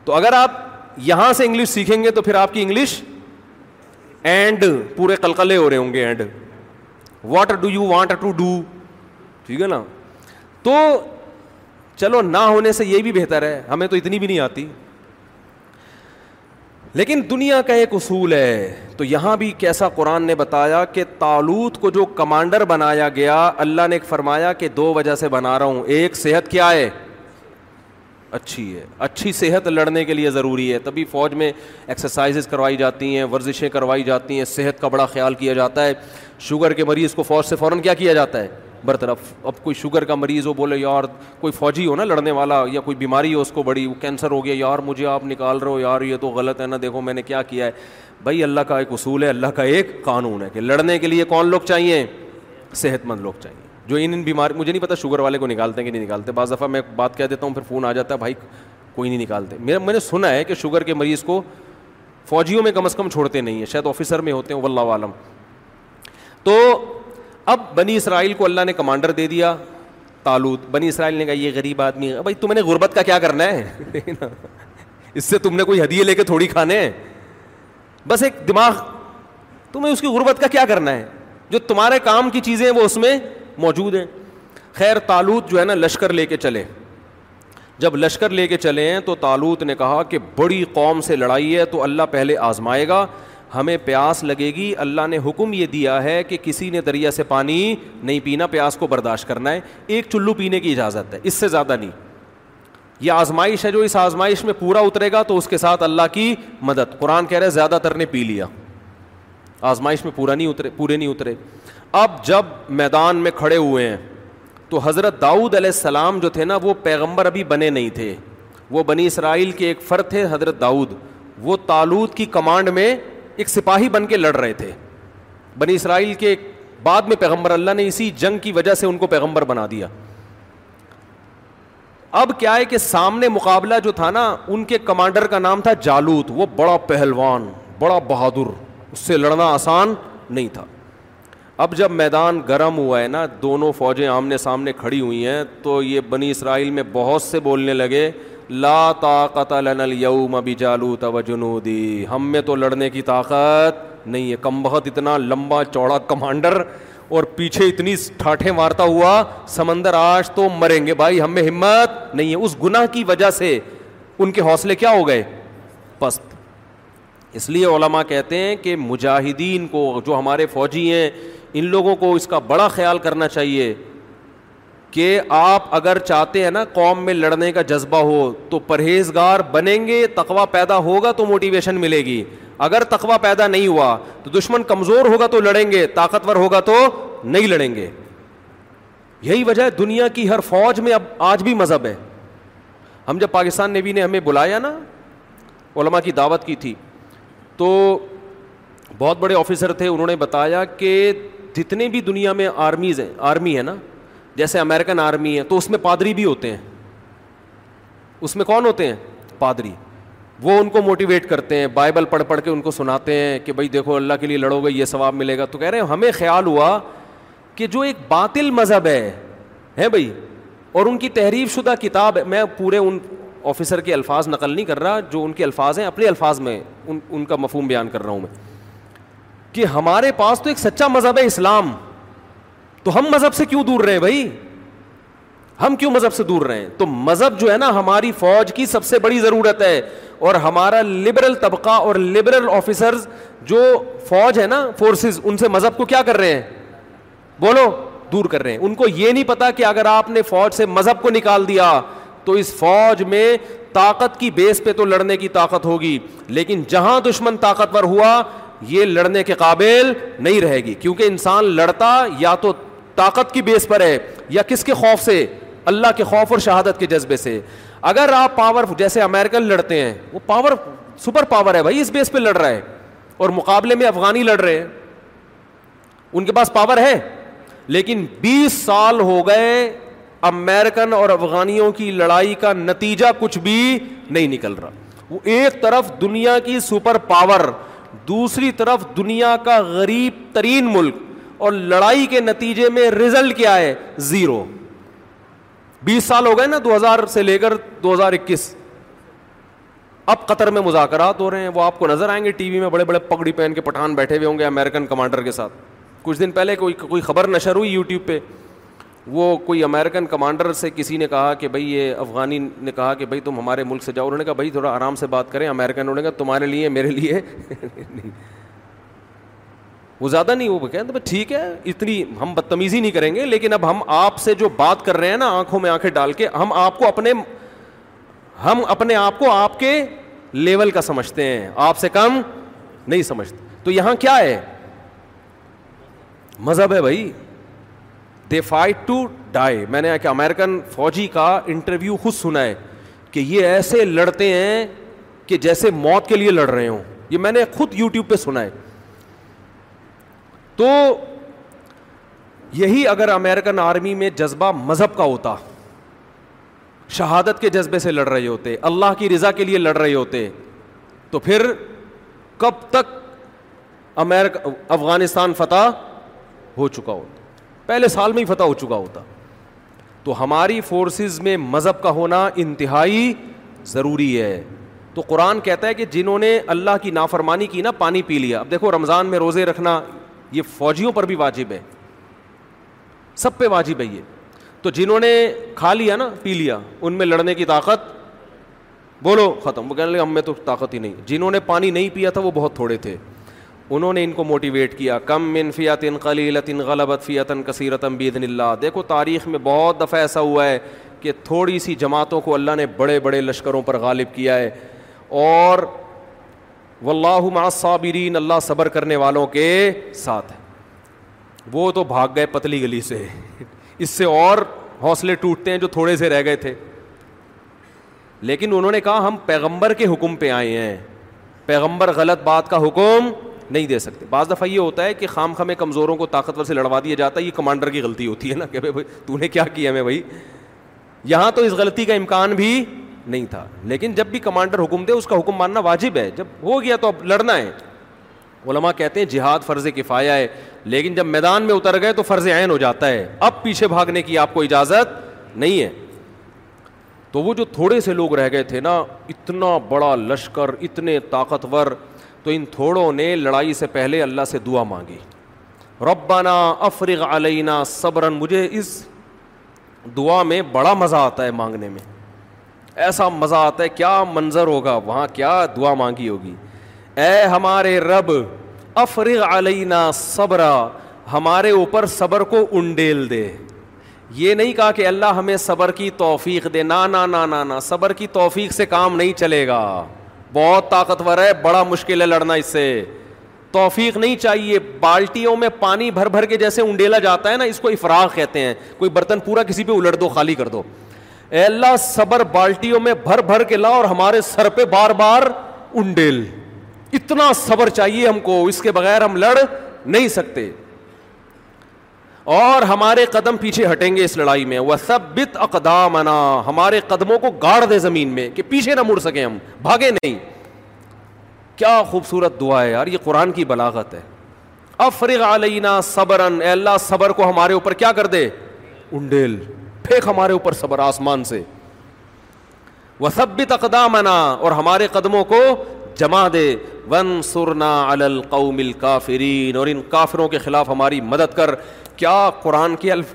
تو اگر آپ یہاں سے انگلش سیکھیں گے تو پھر آپ کی انگلش اینڈ پورے کلکلے ہو رہے ہوں گے and what do you want to do ٹھیک ہے نا تو چلو نہ ہونے سے یہ بھی بہتر ہے ہمیں تو اتنی بھی نہیں آتی لیکن دنیا کا ایک اصول ہے تو یہاں بھی کیسا قرآن نے بتایا کہ تالوت کو جو کمانڈر بنایا گیا اللہ نے فرمایا کہ دو وجہ سے بنا رہا ہوں ایک صحت کیا ہے اچھی ہے اچھی صحت لڑنے کے لیے ضروری ہے تبھی فوج میں ایکسرسائزز کروائی جاتی ہیں ورزشیں کروائی جاتی ہیں صحت کا بڑا خیال کیا جاتا ہے شوگر کے مریض کو فوج سے فوراً کیا کیا جاتا ہے برطرف اب کوئی شوگر کا مریض ہو بولے یار کوئی فوجی ہو نا لڑنے والا یا کوئی بیماری ہو اس کو بڑی وہ کینسر ہو گیا یار مجھے آپ نکال رہے ہو یار یہ تو غلط ہے نا دیکھو میں نے کیا کیا ہے بھائی اللہ کا ایک اصول ہے اللہ کا ایک قانون ہے کہ لڑنے کے لیے کون لوگ چاہیے صحت مند لوگ چاہیے جو ان ان بیماری مجھے نہیں پتا شوگر والے کو نکالتے ہیں کہ نہیں نکالتے بعض دفعہ میں بات کہہ دیتا ہوں پھر فون آ جاتا ہے بھائی کوئی نہیں نکالتے میرا میں نے سنا ہے کہ شوگر کے مریض کو فوجیوں میں کم از کم چھوڑتے نہیں ہیں شاید آفیسر میں ہوتے ہیں واللہ عالم تو اب بنی اسرائیل کو اللہ نے کمانڈر دے دیا تالود بنی اسرائیل نے کہا یہ غریب آدمی ہے بھائی تمہیں غربت کا کیا کرنا ہے اس سے تم نے کوئی ہدیے لے کے تھوڑی کھانے ہیں بس ایک دماغ تمہیں اس کی غربت کا کیا کرنا ہے جو تمہارے کام کی چیزیں ہیں وہ اس میں موجود ہیں خیر تالوت جو ہے نا لشکر لے کے چلے جب لشکر لے کے چلے ہیں تو تالوت نے کہا کہ بڑی قوم سے لڑائی ہے تو اللہ پہلے آزمائے گا ہمیں پیاس لگے گی اللہ نے حکم یہ دیا ہے کہ کسی نے دریا سے پانی نہیں پینا پیاس کو برداشت کرنا ہے ایک چلو پینے کی اجازت ہے اس سے زیادہ نہیں یہ آزمائش ہے جو اس آزمائش میں پورا اترے گا تو اس کے ساتھ اللہ کی مدد قرآن کہہ رہے زیادہ تر نے پی لیا آزمائش میں پورا نہیں اترے پورے نہیں اترے اب جب میدان میں کھڑے ہوئے ہیں تو حضرت داؤد علیہ السلام جو تھے نا وہ پیغمبر ابھی بنے نہیں تھے وہ بنی اسرائیل کے ایک فرد تھے حضرت داؤد وہ تالود کی کمانڈ میں ایک سپاہی بن کے لڑ رہے تھے بنی اسرائیل کے بعد میں پیغمبر اللہ نے اسی جنگ کی وجہ سے ان کو پیغمبر بنا دیا اب کیا ہے کہ سامنے مقابلہ جو تھا نا ان کے کمانڈر کا نام تھا جالوت وہ بڑا پہلوان بڑا بہادر اس سے لڑنا آسان نہیں تھا اب جب میدان گرم ہوا ہے نا دونوں فوجیں آمنے سامنے کھڑی ہوئی ہیں تو یہ بنی اسرائیل میں بہت سے بولنے لگے لا طاقت لنا اليوم بجالوت جنودی ہم میں تو لڑنے کی طاقت نہیں ہے کم بہت اتنا لمبا چوڑا کمانڈر اور پیچھے اتنی ٹھاٹھیں مارتا ہوا سمندر آج تو مریں گے بھائی ہم میں ہمت نہیں ہے اس گناہ کی وجہ سے ان کے حوصلے کیا ہو گئے پست اس لیے علماء کہتے ہیں کہ مجاہدین کو جو ہمارے فوجی ہیں ان لوگوں کو اس کا بڑا خیال کرنا چاہیے کہ آپ اگر چاہتے ہیں نا قوم میں لڑنے کا جذبہ ہو تو پرہیزگار بنیں گے تقوا پیدا ہوگا تو موٹیویشن ملے گی اگر تقوا پیدا نہیں ہوا تو دشمن کمزور ہوگا تو لڑیں گے طاقتور ہوگا تو نہیں لڑیں گے یہی وجہ ہے دنیا کی ہر فوج میں اب آج بھی مذہب ہے ہم جب پاکستان نیوی نے ہمیں بلایا نا علماء کی دعوت کی تھی تو بہت بڑے آفیسر تھے انہوں نے بتایا کہ جتنے بھی دنیا میں آرمیز ہیں آرمی ہے نا جیسے امیرکن آرمی ہے تو اس میں پادری بھی ہوتے ہیں اس میں کون ہوتے ہیں پادری وہ ان کو موٹیویٹ کرتے ہیں بائبل پڑھ پڑھ کے ان کو سناتے ہیں کہ بھائی دیکھو اللہ کے لیے لڑو گے یہ ثواب ملے گا تو کہہ رہے ہیں ہمیں خیال ہوا کہ جو ایک باطل مذہب ہے ہے بھائی اور ان کی تحریر شدہ کتاب ہے میں پورے ان آفیسر کے الفاظ نقل نہیں کر رہا جو ان کے الفاظ ہیں اپنے الفاظ میں ان کا مفہوم بیان کر رہا ہوں میں کہ ہمارے پاس تو ایک سچا مذہب ہے اسلام تو ہم مذہب سے کیوں دور رہے ہیں بھائی ہم کیوں مذہب سے دور رہے ہیں تو مذہب جو ہے نا ہماری فوج کی سب سے بڑی ضرورت ہے اور ہمارا لبرل طبقہ اور لبرل آفیسر جو فوج ہے نا فورسز ان سے مذہب کو کیا کر رہے ہیں بولو دور کر رہے ہیں ان کو یہ نہیں پتا کہ اگر آپ نے فوج سے مذہب کو نکال دیا تو اس فوج میں طاقت کی بیس پہ تو لڑنے کی طاقت ہوگی لیکن جہاں دشمن طاقتور ہوا یہ لڑنے کے قابل نہیں رہے گی کیونکہ انسان لڑتا یا تو طاقت کی بیس پر ہے یا کس کے خوف سے اللہ کے خوف اور شہادت کے جذبے سے اگر آپ پاور جیسے امیرکن لڑتے ہیں وہ پاور سپر پاور ہے بھائی اس بیس پہ لڑ رہا ہے اور مقابلے میں افغانی لڑ رہے ہیں ان کے پاس پاور ہے لیکن بیس سال ہو گئے امیرکن اور افغانیوں کی لڑائی کا نتیجہ کچھ بھی نہیں نکل رہا وہ ایک طرف دنیا کی سپر پاور دوسری طرف دنیا کا غریب ترین ملک اور لڑائی کے نتیجے میں رزلٹ کیا ہے زیرو بیس سال ہو گئے نا دو ہزار سے لے کر دو ہزار اکیس اب قطر میں مذاکرات ہو رہے ہیں وہ آپ کو نظر آئیں گے ٹی وی میں بڑے بڑے پگڑی پہن کے پٹھان بیٹھے ہوئے ہوں گے امیریکن کمانڈر کے ساتھ کچھ دن پہلے کوئی کوئی خبر نشر ہوئی یوٹیوب پہ وہ کوئی امیرکن کمانڈر سے کسی نے کہا کہ بھائی یہ افغانی نے کہا کہ بھائی تم ہمارے ملک سے جاؤ انہوں نے کہا بھائی تھوڑا آرام سے بات کریں امیرکن کہا تمہارے لیے میرے لیے وہ زیادہ نہیں وہ کہتے ہیں ٹھیک ہے اتنی ہم بدتمیزی نہیں کریں گے لیکن اب ہم آپ سے جو بات کر رہے ہیں نا آنکھوں میں آنکھیں ڈال کے ہم آپ کو اپنے ہم اپنے آپ کو آپ کے لیول کا سمجھتے ہیں آپ سے کم نہیں سمجھتے تو یہاں کیا ہے مذہب ہے بھائی دے فائٹ ٹو ڈائی میں نے کہ امیرکن فوجی کا انٹرویو خود سنا ہے کہ یہ ایسے لڑتے ہیں کہ جیسے موت کے لیے لڑ رہے ہوں یہ میں نے خود یوٹیوب پہ سنا ہے تو یہی اگر امیرکن آرمی میں جذبہ مذہب کا ہوتا شہادت کے جذبے سے لڑ رہے ہوتے اللہ کی رضا کے لیے لڑ رہے ہوتے تو پھر کب تک افغانستان فتح ہو چکا ہوتا پہلے سال میں ہی فتح ہو چکا ہوتا تو ہماری فورسز میں مذہب کا ہونا انتہائی ضروری ہے تو قرآن کہتا ہے کہ جنہوں نے اللہ کی نافرمانی کی نا پانی پی لیا اب دیکھو رمضان میں روزے رکھنا یہ فوجیوں پر بھی واجب ہے سب پہ واجب ہے یہ تو جنہوں نے کھا لیا نا پی لیا ان میں لڑنے کی طاقت بولو ختم وہ کہنے لگے ہم میں تو طاقت ہی نہیں جنہوں نے پانی نہیں پیا تھا وہ بہت تھوڑے تھے انہوں نے ان کو موٹیویٹ کیا کم ان غلبت فیت ان کثیرت کثیرتم اللہ دیکھو تاریخ میں بہت دفعہ ایسا ہوا ہے کہ تھوڑی سی جماعتوں کو اللہ نے بڑے بڑے لشکروں پر غالب کیا ہے اور وصابرین اللہ صبر کرنے والوں کے ساتھ وہ تو بھاگ گئے پتلی گلی سے اس سے اور حوصلے ٹوٹتے ہیں جو تھوڑے سے رہ گئے تھے لیکن انہوں نے کہا ہم پیغمبر کے حکم پہ آئے ہیں پیغمبر غلط بات کا حکم نہیں دے سکتے بعض دفعہ یہ ہوتا ہے کہ خام خامے کمزوروں کو طاقتور سے لڑوا دیا جاتا ہے یہ کمانڈر کی غلطی ہوتی ہے نا کہ بھائی تو نے کیا کیا ہمیں بھائی یہاں تو اس غلطی کا امکان بھی نہیں تھا لیکن جب بھی کمانڈر حکم دے اس کا حکم ماننا واجب ہے جب ہو گیا تو اب لڑنا ہے علماء کہتے ہیں جہاد فرض کفایا ہے لیکن جب میدان میں اتر گئے تو فرض عین ہو جاتا ہے اب پیچھے بھاگنے کی آپ کو اجازت نہیں ہے تو وہ جو تھوڑے سے لوگ رہ گئے تھے نا اتنا بڑا لشکر اتنے طاقتور تو ان تھوڑوں نے لڑائی سے پہلے اللہ سے دعا مانگی ربنا افرغ علینہ صبر مجھے اس دعا میں بڑا مزہ آتا ہے مانگنے میں ایسا مزہ آتا ہے کیا منظر ہوگا وہاں کیا دعا مانگی ہوگی اے ہمارے رب افرغ علینا علینہ صبر ہمارے اوپر صبر کو انڈیل دے یہ نہیں کہا کہ اللہ ہمیں صبر کی توفیق دے نا نا نا نا نا صبر کی توفیق سے کام نہیں چلے گا بہت طاقتور ہے بڑا مشکل ہے لڑنا اس سے توفیق نہیں چاہیے بالٹیوں میں پانی بھر بھر کے جیسے انڈیلا جاتا ہے نا اس کو افراغ کہتے ہیں کوئی برتن پورا کسی پہ الٹ دو خالی کر دو اے اللہ صبر بالٹیوں میں بھر بھر کے لا اور ہمارے سر پہ بار بار انڈیل اتنا صبر چاہیے ہم کو اس کے بغیر ہم لڑ نہیں سکتے اور ہمارے قدم پیچھے ہٹیں گے اس لڑائی میں وہ سب اقدام انا ہمارے قدموں کو گاڑ دے زمین میں کہ پیچھے نہ مڑ سکیں ہم بھاگے نہیں کیا خوبصورت دعا ہے یار یہ قرآن کی بلاغت ہے اے اللہ صبر کو ہمارے اوپر کیا کر دے انڈیل پھینک ہمارے اوپر صبر آسمان سے وہ سب اقدامان اور ہمارے قدموں کو جما دے ون سرنا القوم کافرین اور ان کافروں کے خلاف ہماری مدد کر کیا قرآن کے الف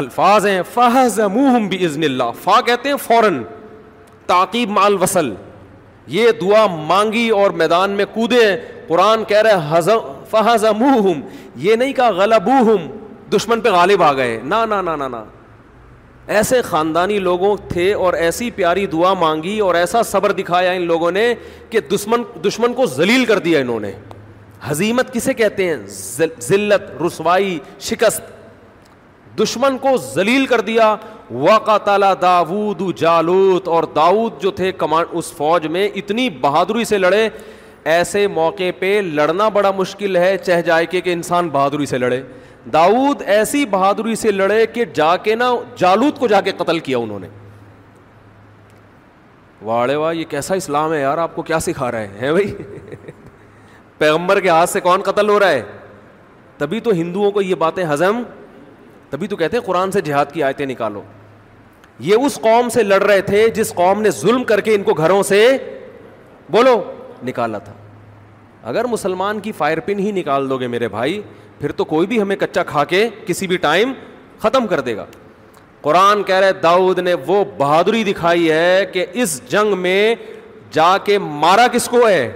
الفاظ ہیں فہض منہ بھی اللہ فا کہتے ہیں فوراً تاکیب مال وسل یہ دعا مانگی اور میدان میں کودے قرآن کہہ رہے فحز مُہم یہ نہیں کہا غلب دشمن پہ غالب آ گئے نہ نہ نہ ایسے خاندانی لوگوں تھے اور ایسی پیاری دعا مانگی اور ایسا صبر دکھایا ان لوگوں نے کہ دشمن دشمن کو ذلیل کر دیا انہوں نے حزیمت کسے کہتے ہیں ذلت رسوائی شکست دشمن کو ذلیل کر دیا واقع تالا داود جالوت اور داود جو تھے کمان اس فوج میں اتنی بہادری سے لڑے ایسے موقع پہ لڑنا بڑا مشکل ہے چہ جائے کہ انسان بہادری سے لڑے داود ایسی بہادری سے لڑے کہ جا کے نا جالوت کو جا کے قتل کیا انہوں نے واڑے واہ یہ کیسا اسلام ہے یار آپ کو کیا سکھا رہے ہیں بھائی پیغمبر کے ہاتھ سے کون قتل ہو رہا ہے تبھی تو ہندوؤں کو یہ باتیں ہضم تبھی تو کہتے ہیں قرآن سے جہاد کی آیتیں نکالو یہ اس قوم سے لڑ رہے تھے جس قوم نے ظلم کر کے ان کو گھروں سے بولو نکالا تھا اگر مسلمان کی فائر پن ہی نکال دو گے میرے بھائی پھر تو کوئی بھی ہمیں کچا کھا کے کسی بھی ٹائم ختم کر دے گا قرآن کہہ رہے داؤد نے وہ بہادری دکھائی ہے کہ اس جنگ میں جا کے مارا کس کو ہے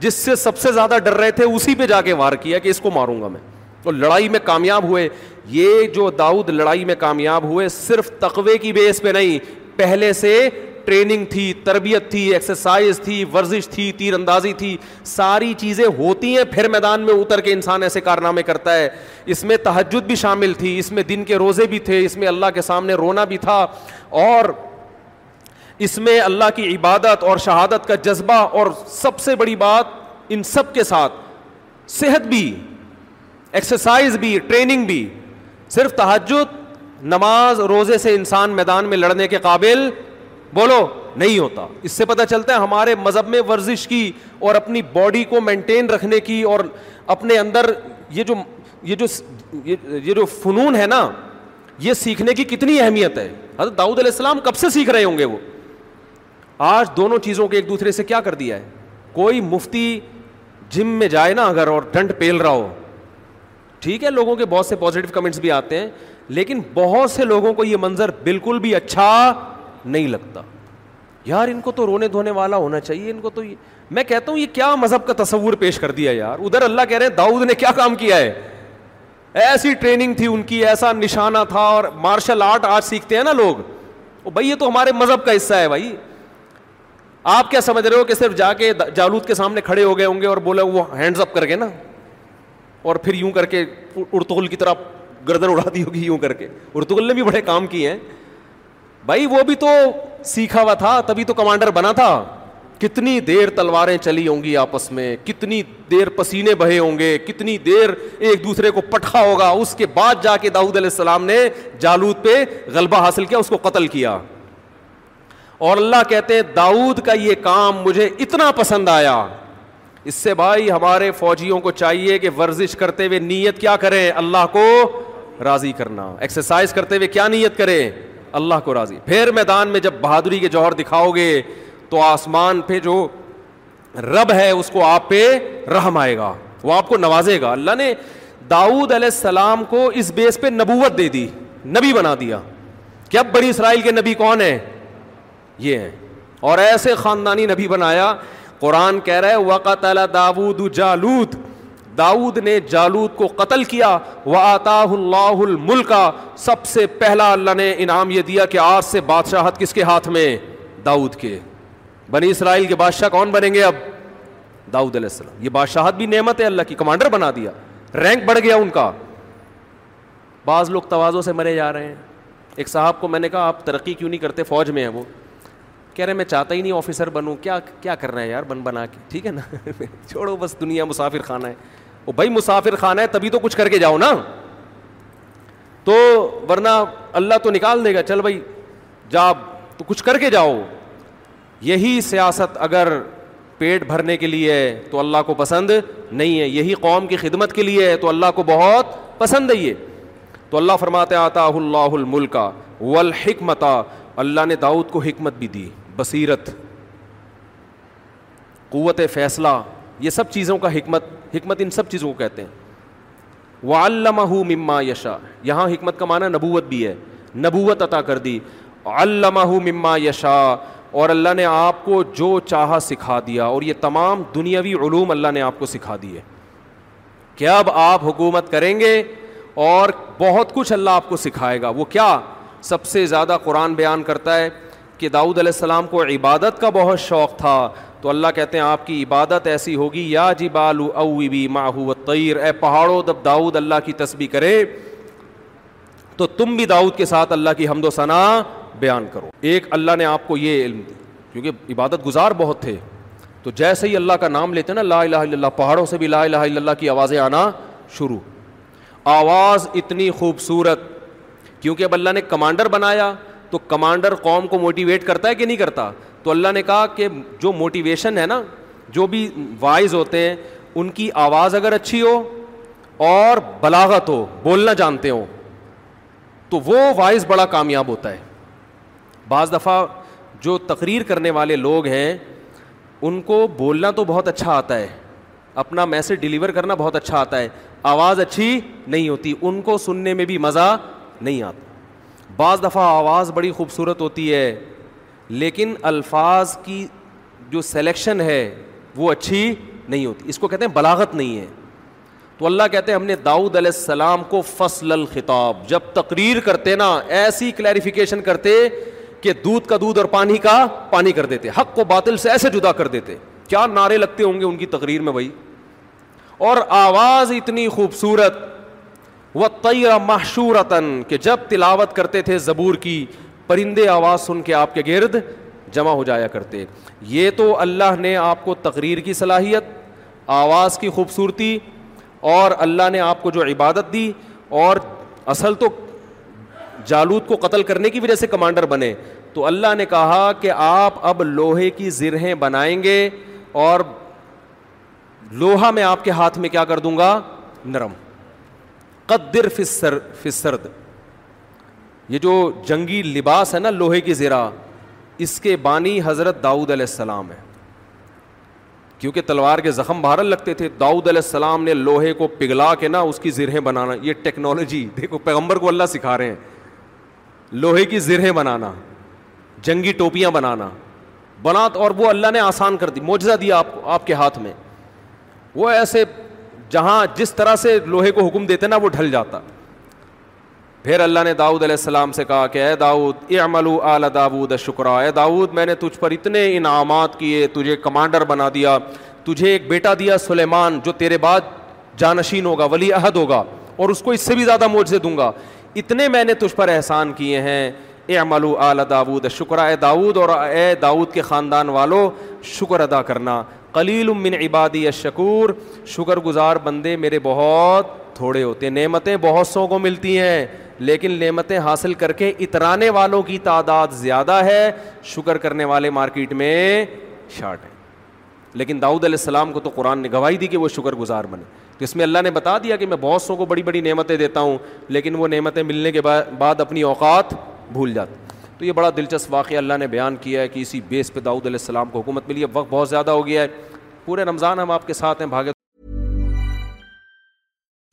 جس سے سب سے زیادہ ڈر رہے تھے اسی پہ جا کے وار کیا کہ اس کو ماروں گا میں اور لڑائی میں کامیاب ہوئے یہ جو داؤد لڑائی میں کامیاب ہوئے صرف تقوے کی بیس پہ نہیں پہلے سے ٹریننگ تھی تربیت تھی ایکسرسائز تھی ورزش تھی تیر اندازی تھی ساری چیزیں ہوتی ہیں پھر میدان میں اتر کے انسان ایسے کارنامے کرتا ہے اس میں تہجد بھی شامل تھی اس میں دن کے روزے بھی تھے اس میں اللہ کے سامنے رونا بھی تھا اور اس میں اللہ کی عبادت اور شہادت کا جذبہ اور سب سے بڑی بات ان سب کے ساتھ صحت بھی ایکسرسائز بھی ٹریننگ بھی صرف تحجد نماز روزے سے انسان میدان میں لڑنے کے قابل بولو نہیں ہوتا اس سے پتہ چلتا ہے ہمارے مذہب میں ورزش کی اور اپنی باڈی کو مینٹین رکھنے کی اور اپنے اندر یہ جو یہ جو یہ جو فنون ہے نا یہ سیکھنے کی کتنی اہمیت ہے حضرت داؤد علیہ السلام کب سے سیکھ رہے ہوں گے وہ آج دونوں چیزوں کو ایک دوسرے سے کیا کر دیا ہے کوئی مفتی جم میں جائے نا اگر اور ڈنٹ پیل رہا ہو ٹھیک ہے لوگوں کے بہت سے پازیٹو کمنٹس بھی آتے ہیں لیکن بہت سے لوگوں کو یہ منظر بالکل بھی اچھا نہیں لگتا یار ان کو تو رونے دھونے والا ہونا چاہیے ان کو تو یہ میں کہتا ہوں یہ کیا مذہب کا تصور پیش کر دیا یار ادھر اللہ کہہ رہے ہیں داؤد نے کیا کام کیا ہے ایسی ٹریننگ تھی ان کی ایسا نشانہ تھا اور مارشل آرٹ آج سیکھتے ہیں نا لوگ بھائی یہ تو ہمارے مذہب کا حصہ ہے بھائی آپ کیا سمجھ رہے ہو کہ صرف جا کے جالود کے سامنے کھڑے ہو گئے ہوں گے اور بولا وہ ہینڈز اپ کر کے نا اور پھر یوں کر کے ارتغل کی طرح گردن اڑا دی ہوگی یوں کر کے ارتغل نے بھی بڑے کام کیے ہیں بھائی وہ بھی تو سیکھا ہوا تھا تبھی تو کمانڈر بنا تھا کتنی دیر تلواریں چلی ہوں گی آپس میں کتنی دیر پسینے بہے ہوں گے کتنی دیر ایک دوسرے کو پٹھا ہوگا اس کے بعد جا کے داؤد علیہ السلام نے جالود پہ غلبہ حاصل کیا اس کو قتل کیا اور اللہ کہتے داؤد کا یہ کام مجھے اتنا پسند آیا اس سے بھائی ہمارے فوجیوں کو چاہیے کہ ورزش کرتے ہوئے نیت کیا کریں اللہ کو راضی کرنا ایکسرسائز کرتے ہوئے کیا نیت کریں اللہ کو راضی پھر میدان میں جب بہادری کے جوہر دکھاؤ گے تو آسمان پہ جو رب ہے اس کو آپ پہ رحم آئے گا وہ آپ کو نوازے گا اللہ نے داؤد علیہ السلام کو اس بیس پہ نبوت دے دی نبی بنا دیا کہ اب بڑی اسرائیل کے نبی کون ہیں یہ ہیں اور ایسے خاندانی نبی بنایا قرآن کہہ رہا ہے وقت داود جالود داود نے جالود کو قتل کیا و آتا اللہ الملک سب سے پہلا اللہ نے انعام یہ دیا کہ آج سے بادشاہت کس کے ہاتھ میں داؤد کے بنی اسرائیل کے بادشاہ کون بنیں گے اب داؤد علیہ السلام یہ بادشاہت بھی نعمت ہے اللہ کی کمانڈر بنا دیا رینک بڑھ گیا ان کا بعض لوگ توازوں سے مرے جا رہے ہیں ایک صاحب کو میں نے کہا آپ ترقی کیوں نہیں کرتے فوج میں ہیں وہ کہہ رہے میں چاہتا ہی نہیں آفیسر بنوں کیا کیا کر رہے ہیں یار بن بنا کے ٹھیک ہے نا چھوڑو بس دنیا مسافر خانہ ہے وہ بھائی مسافر خانہ ہے تبھی تو کچھ کر کے جاؤ نا تو ورنہ اللہ تو نکال دے گا چل بھائی جا تو کچھ کر کے جاؤ یہی سیاست اگر پیٹ بھرنے کے لیے ہے تو اللہ کو پسند نہیں ہے یہی قوم کی خدمت کے لیے ہے تو اللہ کو بہت پسند ہے یہ تو اللہ فرماتے آتا اللہ الملکا والحکمتا اللہ نے داؤد کو حکمت بھی دی بصیرت قوت فیصلہ یہ سب چیزوں کا حکمت حکمت ان سب چیزوں کو کہتے ہیں وہ علامہ ہُو یشا یہاں حکمت کا معنی نبوت بھی ہے نبوت عطا کر دی علامہ مما یشا اور اللہ نے آپ کو جو چاہا سکھا دیا اور یہ تمام دنیاوی علوم اللہ نے آپ کو سکھا دی ہے کہ اب آپ حکومت کریں گے اور بہت کچھ اللہ آپ کو سکھائے گا وہ کیا سب سے زیادہ قرآن بیان کرتا ہے کہ داؤد علیہ السلام کو عبادت کا بہت شوق تھا تو اللہ کہتے ہیں آپ کی عبادت ایسی ہوگی یا جی بالو ماہو تیر اے پہاڑوں داؤد اللہ کی تسبیح کرے تو تم بھی داؤد کے ساتھ اللہ کی حمد و ثنا بیان کرو ایک اللہ نے آپ کو یہ علم دی کیونکہ عبادت گزار بہت تھے تو جیسے ہی اللہ کا نام لیتے نا لا الہ الا اللہ پہاڑوں سے بھی لا الہ الا اللہ کی آوازیں آنا شروع آواز اتنی خوبصورت کیونکہ اب اللہ نے کمانڈر بنایا تو کمانڈر قوم کو موٹیویٹ کرتا ہے کہ نہیں کرتا تو اللہ نے کہا کہ جو موٹیویشن ہے نا جو بھی وائز ہوتے ہیں ان کی آواز اگر اچھی ہو اور بلاغت ہو بولنا جانتے ہوں تو وہ وائز بڑا کامیاب ہوتا ہے بعض دفعہ جو تقریر کرنے والے لوگ ہیں ان کو بولنا تو بہت اچھا آتا ہے اپنا میسج ڈلیور کرنا بہت اچھا آتا ہے آواز اچھی نہیں ہوتی ان کو سننے میں بھی مزہ نہیں آتا بعض دفعہ آواز بڑی خوبصورت ہوتی ہے لیکن الفاظ کی جو سلیکشن ہے وہ اچھی نہیں ہوتی اس کو کہتے ہیں بلاغت نہیں ہے تو اللہ کہتے ہیں ہم نے داؤد علیہ السلام کو فصل الخطاب جب تقریر کرتے نا ایسی کلیریفیکیشن کرتے کہ دودھ کا دودھ اور پانی کا پانی کر دیتے حق کو باطل سے ایسے جدا کر دیتے کیا نعرے لگتے ہوں گے ان کی تقریر میں بھائی اور آواز اتنی خوبصورت وہ تیرہ مشہورتاً کہ جب تلاوت کرتے تھے زبور کی پرندے آواز سن کے آپ کے گرد جمع ہو جایا کرتے یہ تو اللہ نے آپ کو تقریر کی صلاحیت آواز کی خوبصورتی اور اللہ نے آپ کو جو عبادت دی اور اصل تو جالود کو قتل کرنے کی وجہ سے کمانڈر بنے تو اللہ نے کہا کہ آپ اب لوہے کی زرہیں بنائیں گے اور لوہا میں آپ کے ہاتھ میں کیا کر دوں گا نرم قدر فصر فسرد یہ جو جنگی لباس ہے نا لوہے کی زیرہ اس کے بانی حضرت داؤد علیہ السلام ہے کیونکہ تلوار کے زخم بھارت لگتے تھے داؤد علیہ السلام نے لوہے کو پگھلا کے نا اس کی زرہیں بنانا یہ ٹیکنالوجی دیکھو پیغمبر کو اللہ سکھا رہے ہیں لوہے کی زرہیں بنانا جنگی ٹوپیاں بنانا بنا اور وہ اللہ نے آسان کر دی موجزہ دیا آپ کو آپ کے ہاتھ میں وہ ایسے جہاں جس طرح سے لوہے کو حکم دیتے نا وہ ڈھل جاتا پھر اللہ نے داود علیہ السلام سے کہا کہ اے داود اے اعلی داود شکرا اے داود میں نے تجھ پر اتنے انعامات کیے تجھے کمانڈر بنا دیا تجھے ایک بیٹا دیا سلیمان جو تیرے بعد جانشین ہوگا ولی عہد ہوگا اور اس کو اس سے بھی زیادہ موج سے دوں گا اتنے میں نے تجھ پر احسان کیے ہیں اے امل اعلی داود شکرا اے داود اور اے داؤد کے خاندان والو شکر ادا کرنا قلیل من عبادی الشکور شکر گزار بندے میرے بہت تھوڑے ہوتے ہیں نعمتیں بہت سو کو ملتی ہیں لیکن نعمتیں حاصل کر کے اترانے والوں کی تعداد زیادہ ہے شکر کرنے والے مارکیٹ میں شارٹ ہے لیکن داؤد علیہ السلام کو تو قرآن نے گواہی دی کہ وہ شکر گزار بنے اس میں اللہ نے بتا دیا کہ میں بہت سو کو بڑی بڑی نعمتیں دیتا ہوں لیکن وہ نعمتیں ملنے کے بعد اپنی اوقات بھول جاتے ہیں تو یہ بڑا دلچسپ واقعہ اللہ نے بیان کیا ہے کہ اسی بیس پہ داؤد علیہ السلام کو حکومت ملی ہے وقت بہت زیادہ ہو گیا ہے پورے رمضان ہم آپ کے ساتھ ہیں بھاگے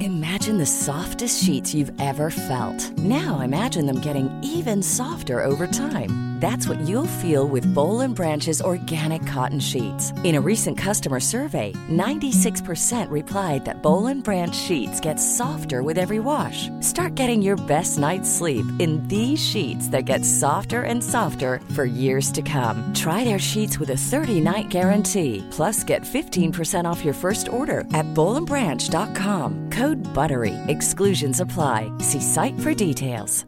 Imagine the softest sheets you've ever felt. Now imagine them getting even softer over time. That's what you'll feel with Bowl and Branch's organic cotton sheets. In a recent customer survey, 96% replied that Bowl and Branch sheets get softer with every wash. Start getting your best night's sleep in these sheets that get softer and softer for years to come. Try their sheets with a 30-night guarantee. Plus, get 15% off your first order at bowlandbranch.com. گوٹ بر V S کلرشنس افلائی see site فرس